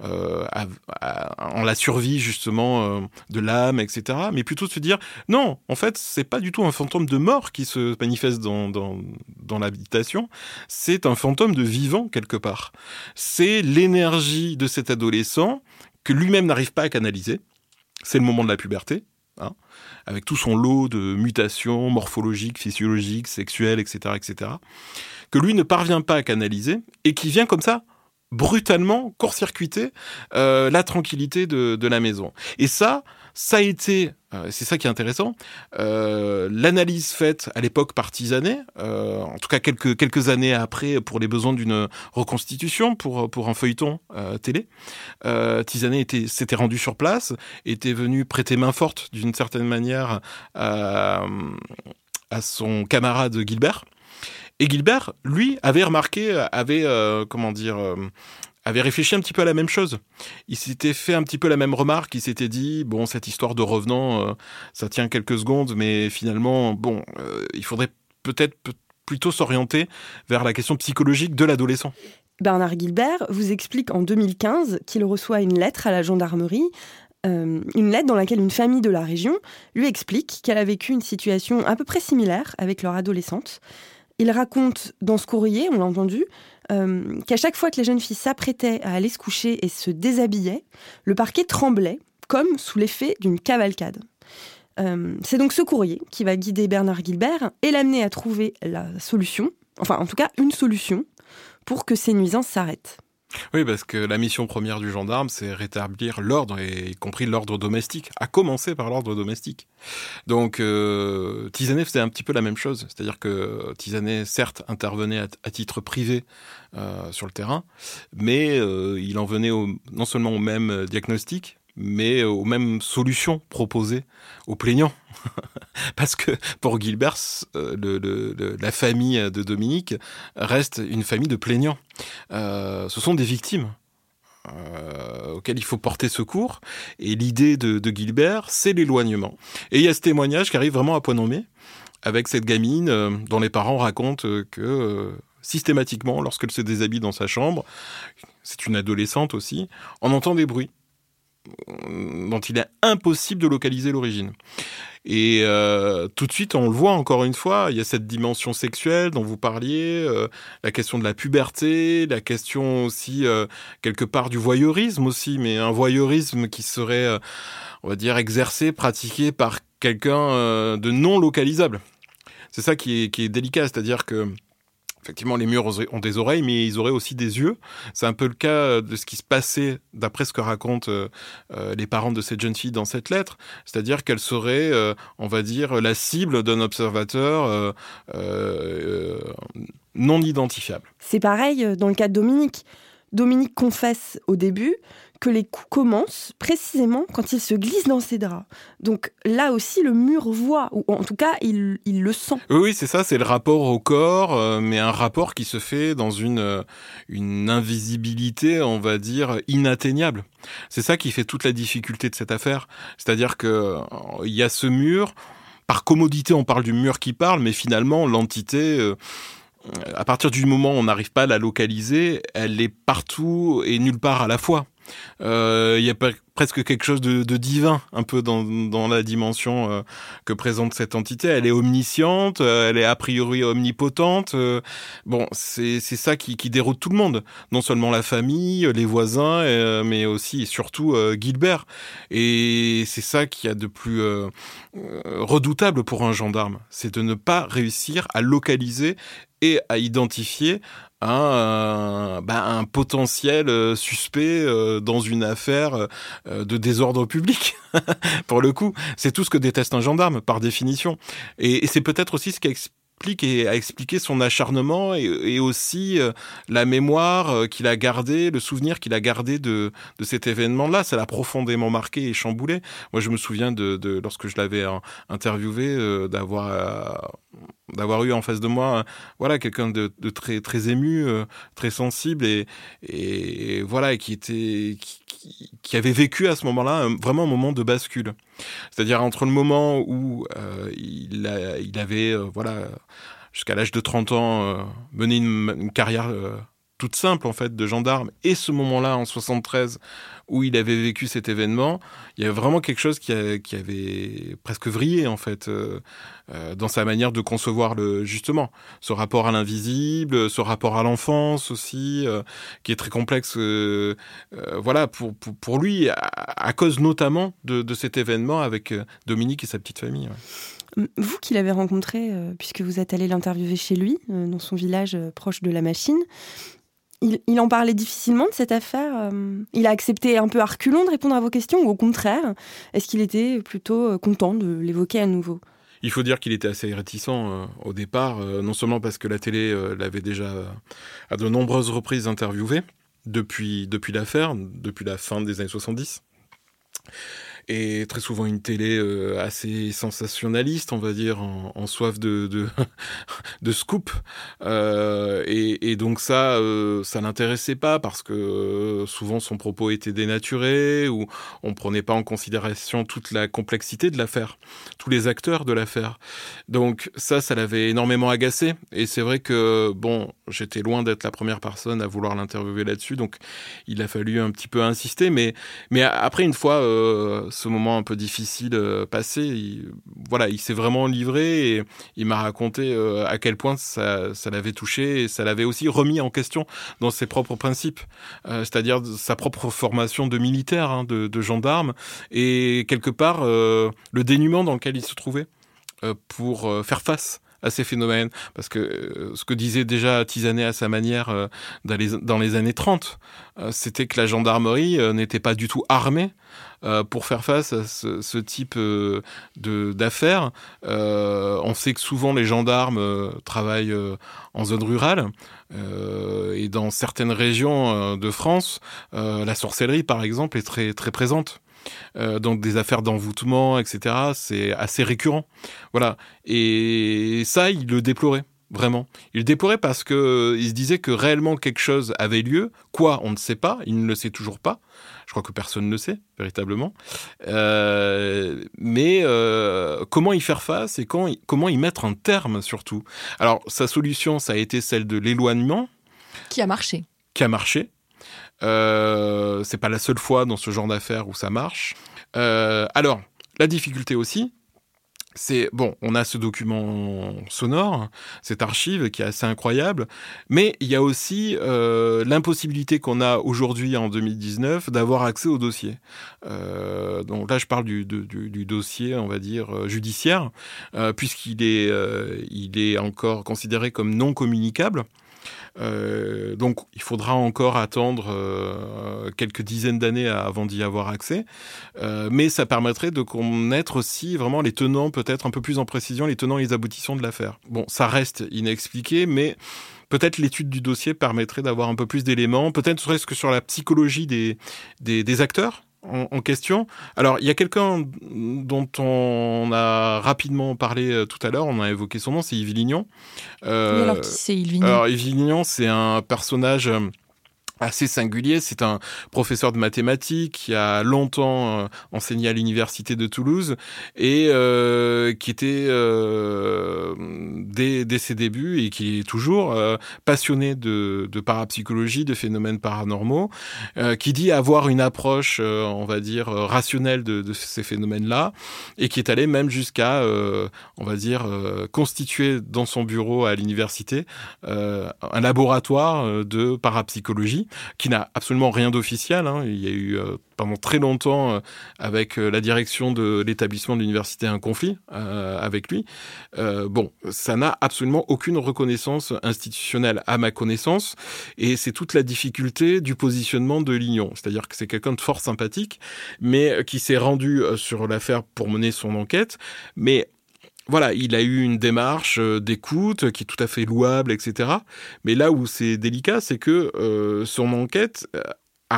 en la survie justement de l'âme, etc. Mais plutôt de se dire non, en fait c'est pas du tout un fantôme de mort qui se manifeste dans l'habitation, c'est un fantôme de vivant quelque part. C'est l'énergie de cet adolescent que lui-même n'arrive pas à canaliser. C'est le moment de la puberté, hein, avec tout son lot de mutations morphologiques, physiologiques, sexuelles, etc., etc., que lui ne parvient pas à canaliser et qui vient comme ça brutalement court-circuiter euh, la tranquillité de, la maison. Et ça, ça a été, c'est ça qui est intéressant, euh, l'analyse faite à l'époque par Tisanet, euh, en tout cas quelques, années après pour les besoins d'une reconstitution pour, un feuilleton euh, télé. Euh, Tisanet était, s'était rendu sur place, était venu prêter main forte d'une certaine manière à, à son camarade Gilbert. Et Gilbert, lui, avait remarqué, avait, euh, comment dire, avait réfléchi un petit peu à la même chose. Il s'était fait un petit peu la même remarque. Il s'était dit bon, cette histoire de revenant, euh, ça tient quelques secondes, mais finalement, bon, euh, il faudrait peut-être plutôt s'orienter vers la question psychologique de l'adolescent. Bernard Gilbert vous explique en 2015 qu'il reçoit une lettre à la gendarmerie euh, une lettre dans laquelle une famille de la région lui explique qu'elle a vécu une situation à peu près similaire avec leur adolescente. Il raconte dans ce courrier, on l'a entendu, euh, qu'à chaque fois que les jeunes filles s'apprêtaient à aller se coucher et se déshabillaient, le parquet tremblait, comme sous l'effet d'une cavalcade. Euh, c'est donc ce courrier qui va guider Bernard Gilbert et l'amener à trouver la solution, enfin en tout cas une solution, pour que ces nuisances s'arrêtent. Oui, parce que la mission première du gendarme, c'est rétablir l'ordre, y compris l'ordre domestique, à commencer par l'ordre domestique. Donc, euh, Tisanet faisait un petit peu la même chose, c'est-à-dire que Tisanet, certes, intervenait à, titre privé euh, sur le terrain, mais euh, il en venait au, non seulement au même diagnostic, mais aux mêmes solutions proposées aux plaignants. Parce que pour Gilbert, euh, la famille de Dominique reste une famille de plaignants. Euh, ce sont des victimes. Euh, auxquelles il faut porter secours. Et l'idée de, de Gilbert, c'est l'éloignement. Et il y a ce témoignage qui arrive vraiment à point nommé, avec cette gamine dont les parents racontent que systématiquement, lorsqu'elle se déshabille dans sa chambre, c'est une adolescente aussi, on entend des bruits dont il est impossible de localiser l'origine. Et euh, tout de suite, on le voit encore une fois, il y a cette dimension sexuelle dont vous parliez, euh, la question de la puberté, la question aussi euh, quelque part du voyeurisme aussi, mais un voyeurisme qui serait, on va dire, exercé, pratiqué par quelqu'un de non localisable. C'est ça qui est, qui est délicat, c'est-à-dire que Effectivement, les murs ont des oreilles, mais ils auraient aussi des yeux. C'est un peu le cas de ce qui se passait, d'après ce que racontent euh, euh, les parents de cette jeune fille dans cette lettre. C'est-à-dire qu'elle serait, euh, on va dire, la cible d'un observateur non identifiable. C'est pareil dans le cas de Dominique. Dominique confesse au début que les coups commencent précisément quand il se glisse dans ses draps. Donc là aussi, le mur voit, ou en tout cas, il, le sent. Oui, c'est ça, c'est le rapport au corps, euh, mais un rapport qui se fait dans une, euh, une invisibilité, on va dire, inatteignable. C'est ça qui fait toute la difficulté de cette affaire. C'est-à-dire qu'il euh, y a ce mur, par commodité, on parle du mur qui parle, mais finalement, l'entité à partir du moment où on n'arrive pas à la localiser, elle est partout et nulle part à la fois. Euh, il y a presque quelque chose de, divin un peu dans, la dimension euh, que présente cette entité. Elle est omnisciente, euh, elle est a priori omnipotente. bon, c'est ça qui, déroute tout le monde, non seulement la famille, les voisins, mais aussi et surtout Gilbert. Et c'est ça qui a de plus redoutable pour un gendarme, c'est de ne pas réussir à localiser et à identifier un, bah, potentiel euh, suspect euh, dans une affaire euh, de désordre public. Pour le coup, c'est tout ce que déteste un gendarme, par définition. Et, c'est peut-être aussi ce qui explique et a expliqué son acharnement et, aussi la mémoire qu'il a gardée, le souvenir qu'il a gardé de, de cet événement-là. Ça l'a profondément marqué et chamboulé. Moi, je me souviens de, lorsque je l'avais interviewé, d'avoir d'avoir eu en face de moi voilà quelqu'un de, très très ému euh, très sensible et, et voilà qui était avait vécu à ce moment-là vraiment un moment de bascule. C'est-à-dire entre le moment où euh, il, avait euh, voilà jusqu'à l'âge de 30 ans mené une carrière toute simple en fait de gendarme et ce moment-là en 73 où il avait vécu cet événement, il y avait vraiment quelque chose qui, avait presque vrillé en fait euh, euh, dans sa manière de concevoir le justement ce rapport à l'invisible, ce rapport à l'enfance aussi euh, qui est très complexe. voilà pour, pour, lui à, cause notamment de, cet événement avec Dominique et sa petite famille. Vous qui l'avez rencontré, puisque vous êtes allé l'interviewer chez lui, dans son village proche de la machine, il, en parlait difficilement de cette affaire. Euh, il a accepté un peu à reculons de répondre à vos questions ou au contraire, est-ce qu'il était plutôt euh, content de l'évoquer à nouveau? Il faut dire qu'il était assez réticent euh, au départ, non seulement parce que la télé l'avait déjà à de nombreuses reprises interviewé depuis, depuis l'affaire, depuis la fin des années 70 et très souvent une télé euh, assez sensationnaliste, on va dire, en, soif de, de, scoop. Euh, et, et, donc ça, euh, ça l'intéressait pas parce que euh, souvent son propos était dénaturé ou on prenait pas en considération toute la complexité de l'affaire, tous les acteurs de l'affaire. Donc ça, ça l'avait énormément agacé. Et c'est vrai que bon, j'étais loin d'être la première personne à vouloir l'interviewer là-dessus, donc il a fallu un petit peu insister. Mais mais après une fois ce moment un peu difficile euh, passé, il, voilà, il s'est vraiment livré et il m'a raconté euh, à quel point ça, l'avait touché et ça l'avait aussi remis en question dans ses propres principes, euh, c'est-à-dire sa propre formation de militaire, hein, de, de, gendarme et quelque part le dénuement dans lequel il se trouvait pour faire face à ces phénomènes. Parce que euh, ce que disait déjà Tisanet à sa manière euh, dans, les, années 30, euh, c'était que la gendarmerie n'était pas du tout armée pour faire face à ce, ce type d'affaires. on sait que souvent les gendarmes travaillent en zone rurale et dans certaines régions de France, la sorcellerie par exemple est très très présente. Donc des affaires d'envoûtement, etc. C'est assez récurrent. Voilà. Et ça, il le déplorait. Vraiment. Il le déplorait parce que il se disait que réellement quelque chose avait lieu. Quoi, on ne sait pas. Il ne le sait toujours pas. Je crois que personne ne le sait véritablement. Euh, mais euh, comment y faire face et quand, comment y mettre un terme surtout? Alors sa solution, ça a été celle de l'éloignement. Qui a marché. Qui a marché. Euh, c'est pas la seule fois dans ce genre d'affaires où ça marche. Euh, alors la difficulté aussi, c'est bon, on a ce document sonore, cette archive qui est assez incroyable, mais il y a aussi euh, l'impossibilité qu'on a aujourd'hui en 2019 d'avoir accès au dossier. Donc là, je parle du, dossier, on va dire judiciaire, puisqu'il est, il est encore considéré comme non communicable. Euh, donc il faudra encore attendre euh, quelques dizaines d'années avant d'y avoir accès. Euh, mais ça permettrait de connaître aussi vraiment les tenants, peut-être un peu plus en précision, les tenants et les aboutissants de l'affaire. Bon, ça reste inexpliqué, mais peut-être l'étude du dossier permettrait d'avoir un peu plus d'éléments, peut-être serait-ce que sur la psychologie des, des, des acteurs en, question. Alors, il y a quelqu'un dont on a rapidement parlé euh, tout à l'heure, on a évoqué son nom, c'est Yves Lignon. Euh, alors, qui c'est Yves Lignon? Alors, Yves Lignon, c'est un personnage euh, assez singulier. C'est un professeur de mathématiques qui a longtemps euh, enseigné à l'université de Toulouse et euh, qui était euh, dès, dès, ses débuts et qui est toujours euh, passionné de, de, parapsychologie, de phénomènes paranormaux, euh, qui dit avoir une approche, euh, on va dire, rationnelle de, de ces phénomènes-là et qui est allé même jusqu'à, on va dire, constituer dans son bureau à l'université un laboratoire de parapsychologie qui n'a absolument rien d'officiel. Hein. Il y a eu euh, pendant très longtemps euh, avec euh, la direction de l'établissement de l'université un conflit avec lui. bon, ça n'a absolument aucune reconnaissance institutionnelle à ma connaissance, et c'est toute la difficulté du positionnement de Lignon. C'est-à-dire que c'est quelqu'un de fort sympathique, mais qui s'est rendu sur l'affaire pour mener son enquête, mais voilà, il a eu une démarche euh, d'écoute qui est tout à fait louable, etc. Mais là où c'est délicat, c'est que euh, son enquête, euh,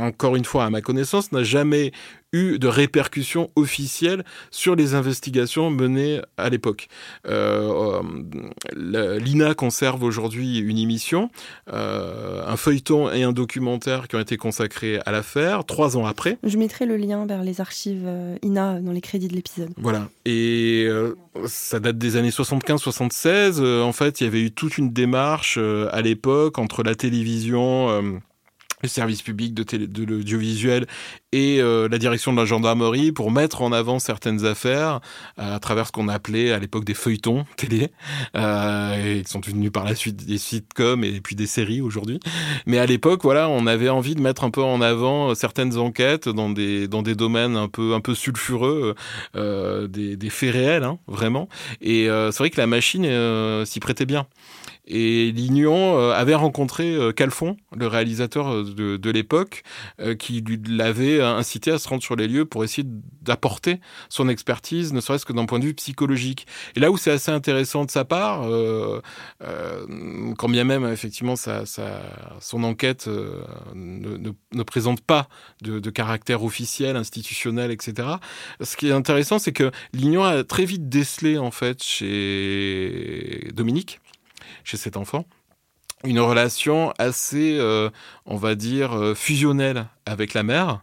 encore une fois à ma connaissance, n'a jamais eu de répercussions officielles sur les investigations menées à l'époque. Euh, euh L'INA conserve aujourd'hui une émission, euh, un feuilleton et un documentaire qui ont été consacrés à l'affaire trois ans après. Je mettrai le lien vers les archives INA dans les crédits de l'épisode. Voilà. Et euh, ça date des années 75-76. en fait, il y avait eu toute une démarche à l'époque entre la télévision le service public de, télé, de l'audiovisuel et euh, la direction de la gendarmerie pour mettre en avant certaines affaires euh, à travers ce qu'on appelait à l'époque des feuilletons télé. Euh, ils sont devenus par la suite des sitcoms et puis des séries aujourd'hui. Mais à l'époque, voilà, on avait envie de mettre un peu en avant certaines enquêtes dans des dans des domaines un peu un peu sulfureux, euh, des, des faits réels, hein, vraiment. Et c'est vrai que la machine s'y prêtait bien. Et Lignon euh, avait rencontré euh, Calfon, le réalisateur euh, de, l'époque, qui l'avait incité à se rendre sur les lieux pour essayer d'apporter son expertise, ne serait-ce que d'un point de vue psychologique. Et là où c'est assez intéressant de sa part, quand bien même effectivement sa, son enquête ne, présente pas de, de, caractère officiel, institutionnel, etc. Ce qui est intéressant, c'est que Lignon a très vite décelé en fait chez Dominique chez cet enfant une relation assez, euh, on va dire, euh, fusionnelle avec la mère.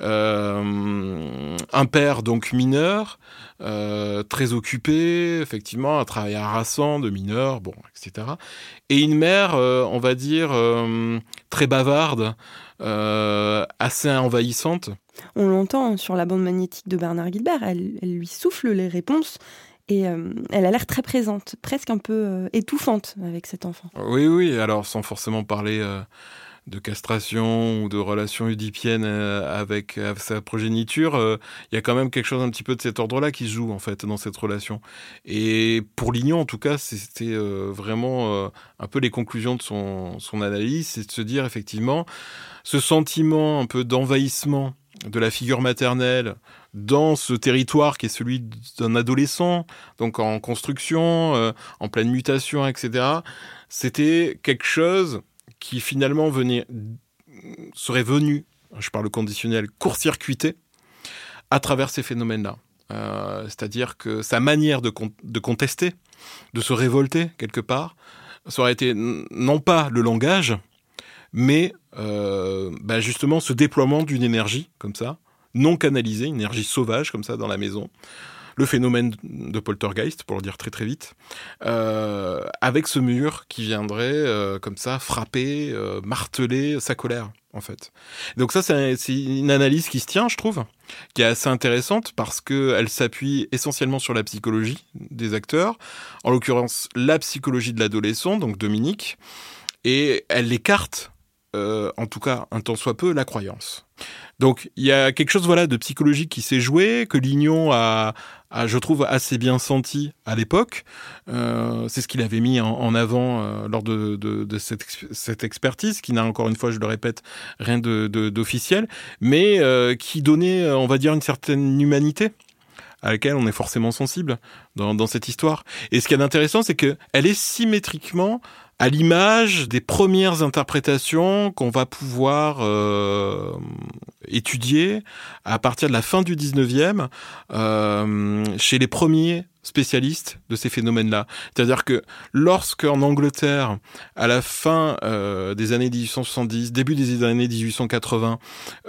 Euh, un père donc mineur, très occupé, effectivement, un travail harassant de mineur, bon, etc. Et une mère, on va dire, très bavarde, assez envahissante. On l'entend sur la bande magnétique de Bernard Guilbert, elle, elle lui souffle les réponses et euh, elle a l'air très présente, presque un peu euh, étouffante avec cet enfant. Oui, oui, alors sans forcément parler euh, de castration ou de relation oedipienne euh, avec, avec, sa progéniture, il euh, y a quand même quelque chose un petit peu de cet ordre-là qui joue en fait dans cette relation. Et pour Lignon, en tout cas, c'était euh, vraiment un peu les conclusions de son, son analyse, c'est de se dire effectivement ce sentiment un peu d'envahissement de la figure maternelle dans ce territoire qui est celui d'un adolescent, donc en construction, euh, en pleine mutation, etc. C'était quelque chose qui finalement serait venu, je parle conditionnel, court-circuiter à travers ces phénomènes-là. Euh, c'est-à-dire que sa manière de, de, contester, de se révolter quelque part, ça aurait été non pas le langage, mais euh, bah justement ce déploiement d'une énergie comme ça, non canalisée, une énergie sauvage comme ça dans la maison, le phénomène de poltergeist, pour le dire très très vite, euh, avec ce mur qui viendrait euh, comme ça frapper, euh, marteler sa colère en fait. Donc ça c'est une analyse qui se tient, je trouve, qui est assez intéressante parce que elle s'appuie essentiellement sur la psychologie des acteurs, en l'occurrence la psychologie de l'adolescent, donc Dominique, et elle écarte en tout cas un tant soit peu, la croyance. Donc il y a quelque chose voilà de psychologique qui s'est joué, que Lignon a, je trouve, assez bien senti à l'époque. Euh, c'est ce qu'il avait mis en, avant euh, lors de, cette, expertise, qui n'a encore une fois, je le répète, rien d'officiel, mais euh, qui donnait, on va dire, une certaine humanité à laquelle on est forcément sensible dans, dans cette histoire. Et ce qui est intéressant, c'est qu'elle est symétriquement à l'image des premières interprétations qu'on va pouvoir euh, étudier à partir de la fin du 19e euh, chez les premiers spécialistes de ces phénomènes-là. C'est-à-dire que lorsque en Angleterre, à la fin euh, des années 1870, début des années 1880,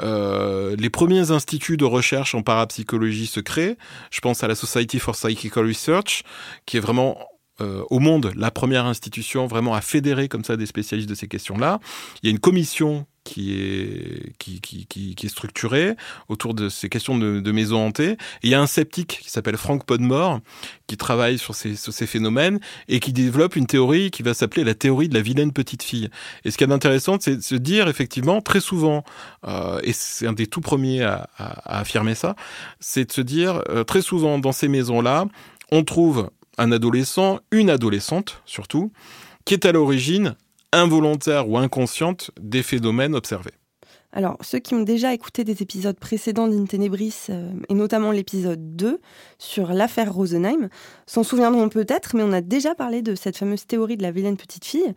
euh, les premiers instituts de recherche en parapsychologie se créent, je pense à la Society for Psychical Research, qui est vraiment euh, au monde la première institution vraiment à fédérer comme ça des spécialistes de ces questions-là. Il y a une commission qui est, structurée autour de ces questions de, de maisons hantées. Et il y a un sceptique qui s'appelle Frank Podmore qui travaille sur ces, phénomènes et qui développe une théorie qui va s'appeler la théorie de la vilaine petite fille. Et ce qui est intéressant, c'est de se dire effectivement très souvent, euh, et c'est un des tout premiers à affirmer ça, c'est de se dire euh, très souvent dans ces maisons-là, on trouve un adolescent, une adolescente surtout, qui est à l'origine involontaire ou inconsciente des phénomènes observés. Alors, ceux qui ont déjà écouté des épisodes précédents d'Intenebris, euh, et notamment l'épisode 2 sur l'affaire Rosenheim, s'en souviendront peut-être, mais on a déjà parlé de cette fameuse théorie de la vilaine petite fille,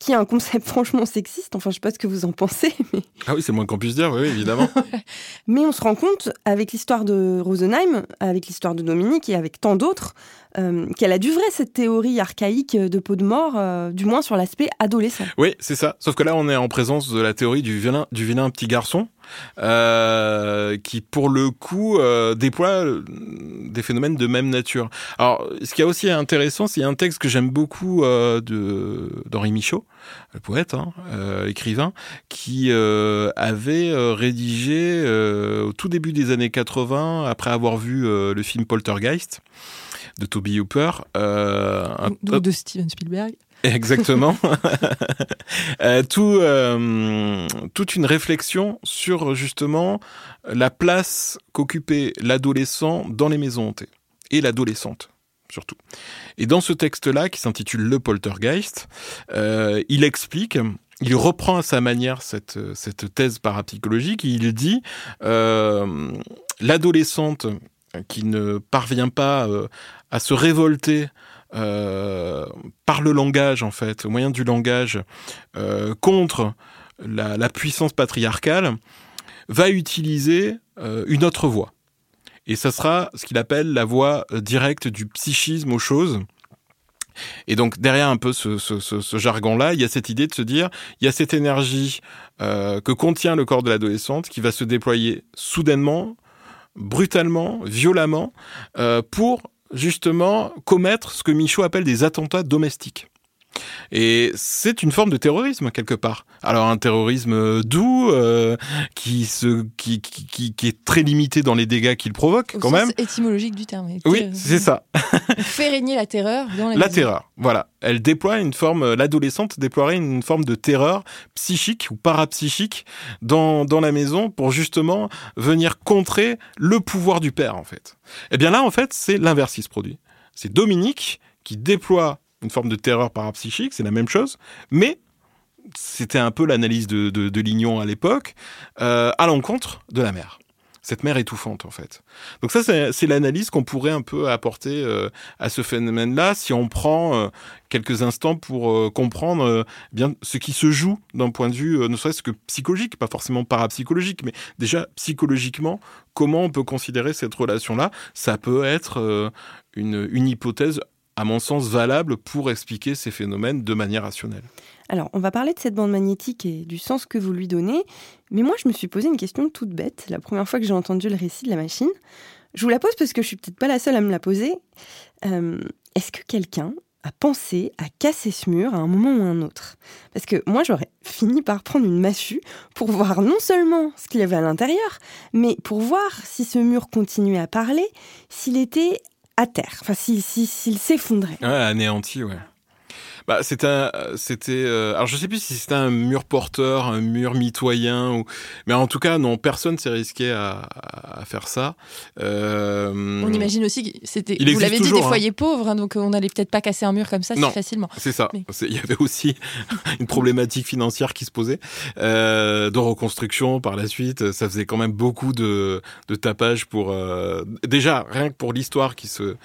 qui est un concept franchement sexiste. Enfin, je sais pas ce que vous en pensez. Mais... Ah oui, c'est moins qu'on puisse dire, oui, évidemment. mais on se rend compte, avec l'histoire de Rosenheim, avec l'histoire de Dominique et avec tant d'autres, euh, qu'elle a du vrai cette théorie archaïque de peau de mort, euh, du moins sur l'aspect adolescent. Oui, c'est ça. Sauf que là, on est en présence de la théorie du vilain, du vilain petit garçon. Euh, qui pour le coup déploie des phénomènes de même nature. Alors, ce qui est aussi intéressant, c'est un texte que j'aime beaucoup euh, d'Henri Michaud, le poète, hein, euh, écrivain, qui avait rédigé au tout début des années 80, après avoir vu le film Poltergeist de Toby Hooper, un, de Steven Spielberg. Exactement. euh, tout, euh, toute une réflexion sur justement la place qu'occupait l'adolescent dans les maisons hantées et l'adolescente surtout. Et dans ce texte-là, qui s'intitule Le Poltergeist, euh, il explique il reprend à sa manière cette, thèse parapsychologique. Il dit l'adolescente qui ne parvient pas à se révolter par le langage, en fait, au moyen du langage, euh, contre la, puissance patriarcale, va utiliser euh, une autre voie. Et ça sera ce qu'il appelle la voie euh, directe du psychisme aux choses. Et donc derrière un peu ce, jargon-là, il y a cette idée de se dire, il y a cette énergie euh, que contient le corps de l'adolescente qui va se déployer soudainement, brutalement, violemment, euh, pour justement commettre ce que Michaud appelle des attentats domestiques. Et c'est une forme de terrorisme quelque part. Alors un terrorisme doux euh, qui, se, qui, qui, qui, est très limité dans les dégâts qu'il provoque Au quand sens même. étymologique du terme. Oui, c'est ça. fait régner la terreur dans la La terreur, voilà. Elle déploie une forme, l'adolescente déploierait une forme de terreur psychique ou parapsychique dans, dans la maison pour justement venir contrer le pouvoir du père en fait. Et bien là en fait c'est l'inverse qui se produit. C'est Dominique qui déploie une forme de terreur parapsychique, c'est la même chose, mais c'était un peu l'analyse de, de, Lignon à l'époque, euh, à l'encontre de la mère. cette mère étouffante en fait. Donc ça, c'est l'analyse qu'on pourrait un peu apporter euh, à ce phénomène-là si on prend euh, quelques instants pour comprendre bien ce qui se joue d'un point de vue, ne serait-ce que psychologique, pas forcément parapsychologique, mais déjà psychologiquement, comment on peut considérer cette relation-là? Ça peut être une, une hypothèse, à mon sens, valable pour expliquer ces phénomènes de manière rationnelle. Alors, on va parler de cette bande magnétique et du sens que vous lui donnez, mais moi, je me suis posé une question toute bête la première fois que j'ai entendu le récit de la machine. Je vous la pose parce que je suis peut-être pas la seule à me la poser. Euh, est-ce que quelqu'un a pensé à casser ce mur à un moment ou un autre? Parce que moi, j'aurais fini par prendre une massue pour voir non seulement ce qu'il y avait à l'intérieur, mais pour voir si ce mur continuait à parler, s'il était à terre, enfin s'il s'effondrait. Ouais, anéanti, ouais. Bah, c'était, c'était. Euh, alors, je sais plus si c'était un mur porteur, un mur mitoyen, ou. Mais en tout cas, non, personne s'est risqué à, à, faire ça. Euh... On imagine aussi que c'était. Vous l'avez dit, des hein. foyers pauvres, hein, donc on n'allait peut-être pas casser un mur comme ça si facilement. C'est ça. Il y avait aussi une problématique financière qui se posait, euh, de reconstruction par la suite. Ça faisait quand même beaucoup de, de tapage pour. Euh, déjà, rien que pour l'histoire qui se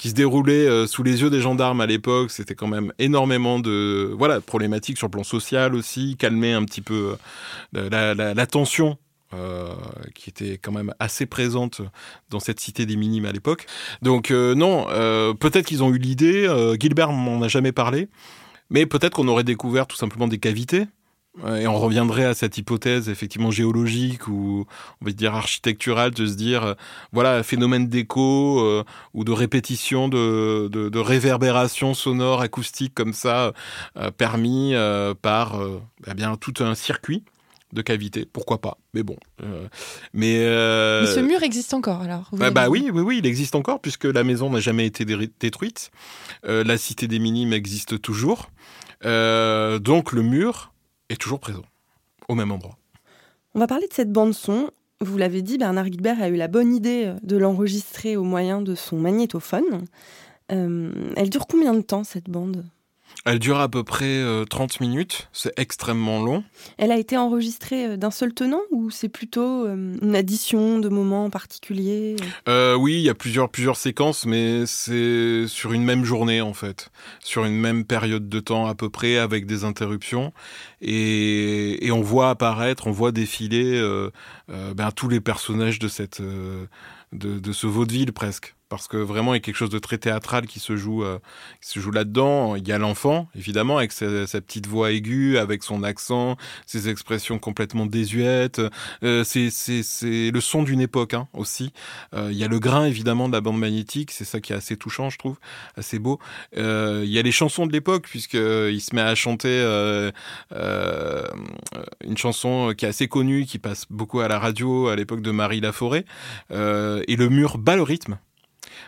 qui se déroulait euh, sous les yeux des gendarmes à l'époque. C'était quand même de voilà problématiques sur le plan social aussi, calmer un petit peu euh, la, tension euh, qui était quand même assez présente dans cette cité des minimes à l'époque. Donc euh, non, peut-être qu'ils ont eu l'idée, Gilbert m'en a jamais parlé, mais peut-être qu'on aurait découvert tout simplement des cavités et on reviendrait à cette hypothèse effectivement géologique ou on va dire architecturale de se dire euh, voilà phénomène d'écho euh, ou de répétition de, de, de, réverbération sonore acoustique comme ça euh, permis par eh bien tout un circuit de cavité, pourquoi pas? Mais bon, mais, mais, ce mur existe encore alors bah, bah, oui, oui, oui, il existe encore puisque la maison n'a jamais été détruite, la cité des minimes existe toujours, donc le mur est toujours présent, au même endroit. On va parler de cette bande-son. Vous l'avez dit, Bernard Guilbert a eu la bonne idée euh, de l'enregistrer au moyen de son magnétophone. Euh, elle dure combien de temps, cette bande? Elle dure à peu près 30 euh, minutes, c'est extrêmement long. Elle a été enregistrée euh, d'un seul tenant ou c'est plutôt euh, une addition de moments particuliers Oui, il y a plusieurs, plusieurs séquences, mais c'est sur une même journée en fait, sur une même période de temps à peu près, avec des interruptions. Et, et on voit apparaître, on voit défiler euh, ben, tous les personnages de, cette, de, de ce vaudeville presque parce que vraiment il y a quelque chose de très théâtral qui se joue, euh, qui se joue là-dedans. Il y a l'enfant, évidemment, avec sa, petite voix aiguë, avec son accent, ses expressions complètement désuètes. Euh, c'est, le son d'une époque hein, aussi. Euh, il y a le grain, évidemment, de la bande magnétique. C'est ça qui est assez touchant, je trouve, assez beau. Euh, il y a les chansons de l'époque, puisqu'il se met à chanter une chanson qui est assez connue, qui passe beaucoup à la radio à l'époque de Marie Laforêt. et le mur bat le rythme.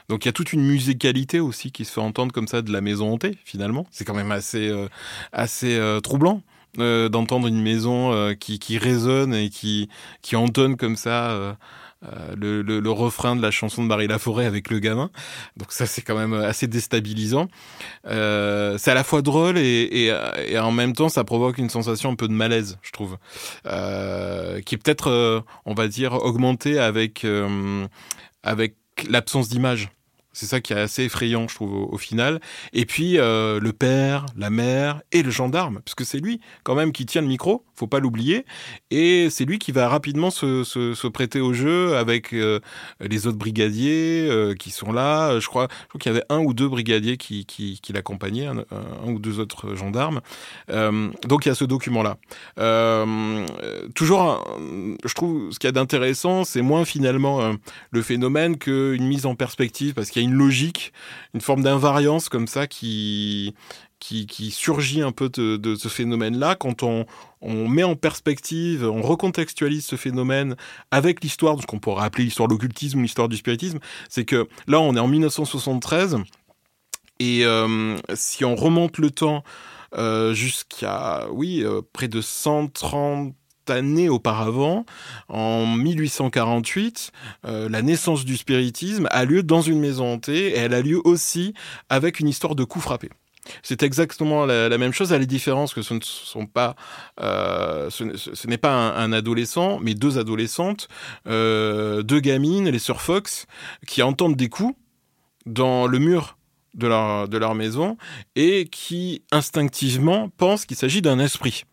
Donc il y a toute une musicalité aussi qui se fait entendre comme ça de la maison hantée finalement. C'est quand même assez euh, assez euh, troublant. Euh, d'entendre une maison qui, qui résonne et qui, qui entonne comme ça le, le, le, refrain de la chanson de Barry Laforêt avec le gamin. Donc ça c'est quand même assez déstabilisant. c'est à la fois drôle et, et, et, en même temps ça provoque une sensation un peu de malaise, je trouve, qui est peut-être, on va dire, augmentée avec avec l'absence d'image. C'est ça qui est assez effrayant, je trouve, au, final. Et puis euh, le père, la mère et le gendarme, parce que c'est lui quand même qui tient le micro, faut pas l'oublier. Et c'est lui qui va rapidement se, prêter au jeu avec euh, les autres brigadiers euh, qui sont là. Je crois, qu'il y avait un ou deux brigadiers qui l'accompagnaient, un, ou deux autres gendarmes. donc il y a ce document-là. toujours, je trouve, ce qu'il y a d'intéressant, c'est moins finalement le phénomène qu'une mise en perspective, parce qu'il une logique, une forme d'invariance comme ça qui, qui, surgit un peu de, ce phénomène-là quand on, on, met en perspective, on recontextualise ce phénomène avec l'histoire de ce qu'on pourrait appeler l'histoire de l'occultisme l'histoire du spiritisme. C'est que là, on est en 1973 et euh, si on remonte le temps euh, jusqu'à, oui, euh, près de 130 années auparavant, en 1848, euh, la naissance du spiritisme a lieu dans une maison hantée et elle a lieu aussi avec une histoire de coup frappé. C'est exactement la, même chose, à la différence que ce ne sont pas, euh, ce, n'est pas un, adolescent, mais deux adolescentes, euh, deux gamines, les sœurs Fox, qui entendent des coups dans le mur de leur, de leur maison et qui instinctivement pensent qu'il s'agit d'un esprit,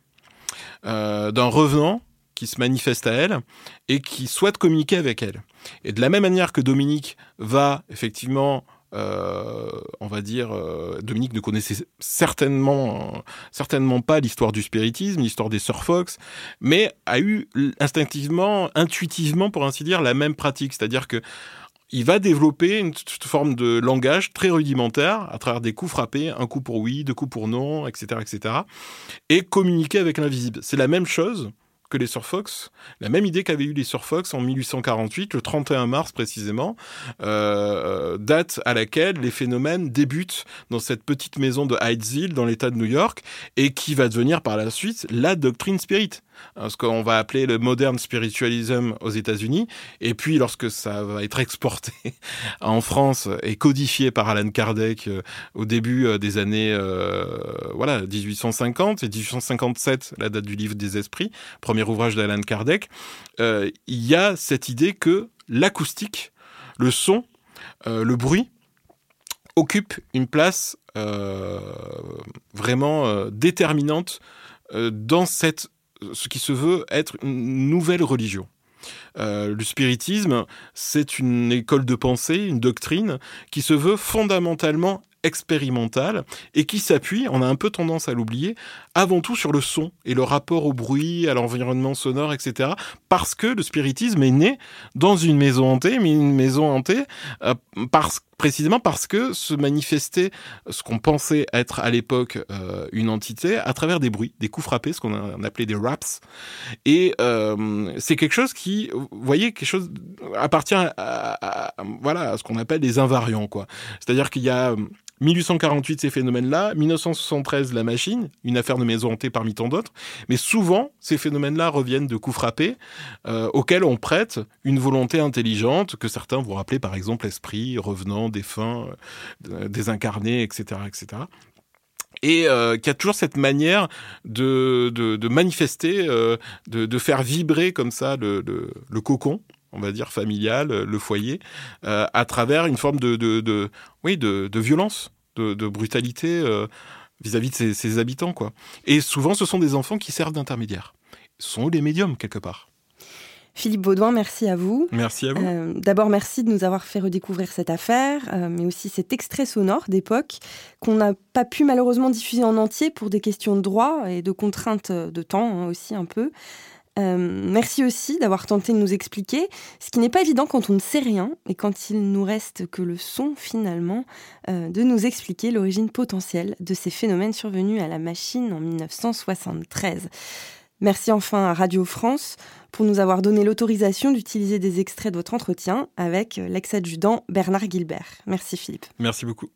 euh, d'un revenant qui se manifeste à elle et qui souhaite communiquer avec elle. Et de la même manière que Dominique va effectivement euh, on va dire, euh, Dominique ne connaissait certainement, certainement pas l'histoire du spiritisme, l'histoire des Sœurs Fox, mais a eu instinctivement, intuitivement, pour ainsi dire, la même pratique. C'est-à-dire que il va développer une forme de langage très rudimentaire à travers des coups frappés, un coup pour oui, deux coups pour non, etc., etc., et communiquer avec l'invisible. C'est la même chose que les Fox, la même idée qu'avaient eu les Fox en 1848, le 31 mars précisément, euh, date à laquelle les phénomènes débutent dans cette petite maison de Hydesville dans l'État de New York et qui va devenir par la suite la doctrine spirit. Hein, ce qu'on va appeler le modern spiritualism aux États-Unis. Et puis, lorsque ça va être exporté en France et codifié par Alan Kardec euh, au début euh, des années euh, voilà 1850 et 1857, la date du livre des esprits, premier ouvrage d'Alan Kardec, il y a cette idée que l'acoustique, le son, le bruit, occupe une place vraiment déterminante dans cette ce qui se veut être une nouvelle religion. Euh, le spiritisme, c'est une école de pensée, une doctrine qui se veut fondamentalement expérimentale et qui s'appuie, on a un peu tendance à l'oublier, avant tout sur le son et le rapport au bruit, à l'environnement sonore, etc. Parce que le spiritisme est né dans une maison hantée, mais une maison hantée euh, parce précisément parce que se manifestait ce qu'on pensait être à l'époque euh, une entité à travers des bruits, des coups frappés, ce qu'on appelait des raps. Et euh, c'est quelque chose qui, vous voyez, quelque chose appartient à, voilà ce qu'on appelle des invariants, quoi. C'est-à-dire qu'il y a 1848, ces phénomènes-là. 1973, la machine, une affaire de maison hantée parmi tant d'autres. Mais souvent, ces phénomènes-là reviennent de coups frappés euh, auxquels on prête une volonté intelligente que certains vont rappeler par exemple esprit, revenant, défunt, euh, désincarné, etc., etc et euh, qui a toujours cette manière de, de, manifester, de, faire vibrer comme ça le, le cocon on va dire familial, le foyer, euh, à travers une forme de, de, oui, de, violence, de, brutalité euh, vis-à-vis de ses, habitants, quoi. Et souvent, ce sont des enfants qui servent d'intermédiaires. Sont les médiums quelque part. Philippe Baudouin, merci à vous. Merci à vous. Euh, d'abord, merci de nous avoir fait redécouvrir cette affaire, mais aussi cet extrait sonore d'époque qu'on n'a pas pu malheureusement diffuser en entier pour des questions de droit et de contraintes de temps hein, aussi un peu. Euh, merci aussi d'avoir tenté de nous expliquer, ce qui n'est pas évident quand on ne sait rien et quand il nous reste que le son finalement, euh, de nous expliquer l'origine potentielle de ces phénomènes survenus à la machine en 1973. Merci enfin à Radio France pour nous avoir donné l'autorisation d'utiliser des extraits de votre entretien avec l'ex-adjudant Bernard Gilbert. Merci Philippe. Merci beaucoup.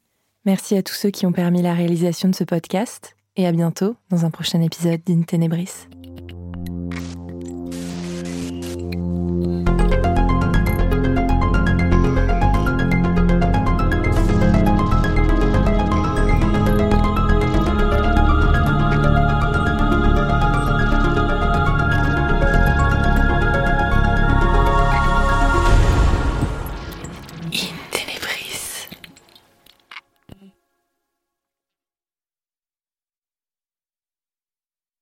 Merci à tous ceux qui ont permis la réalisation de ce podcast et à bientôt dans un prochain épisode d'In Tenebris.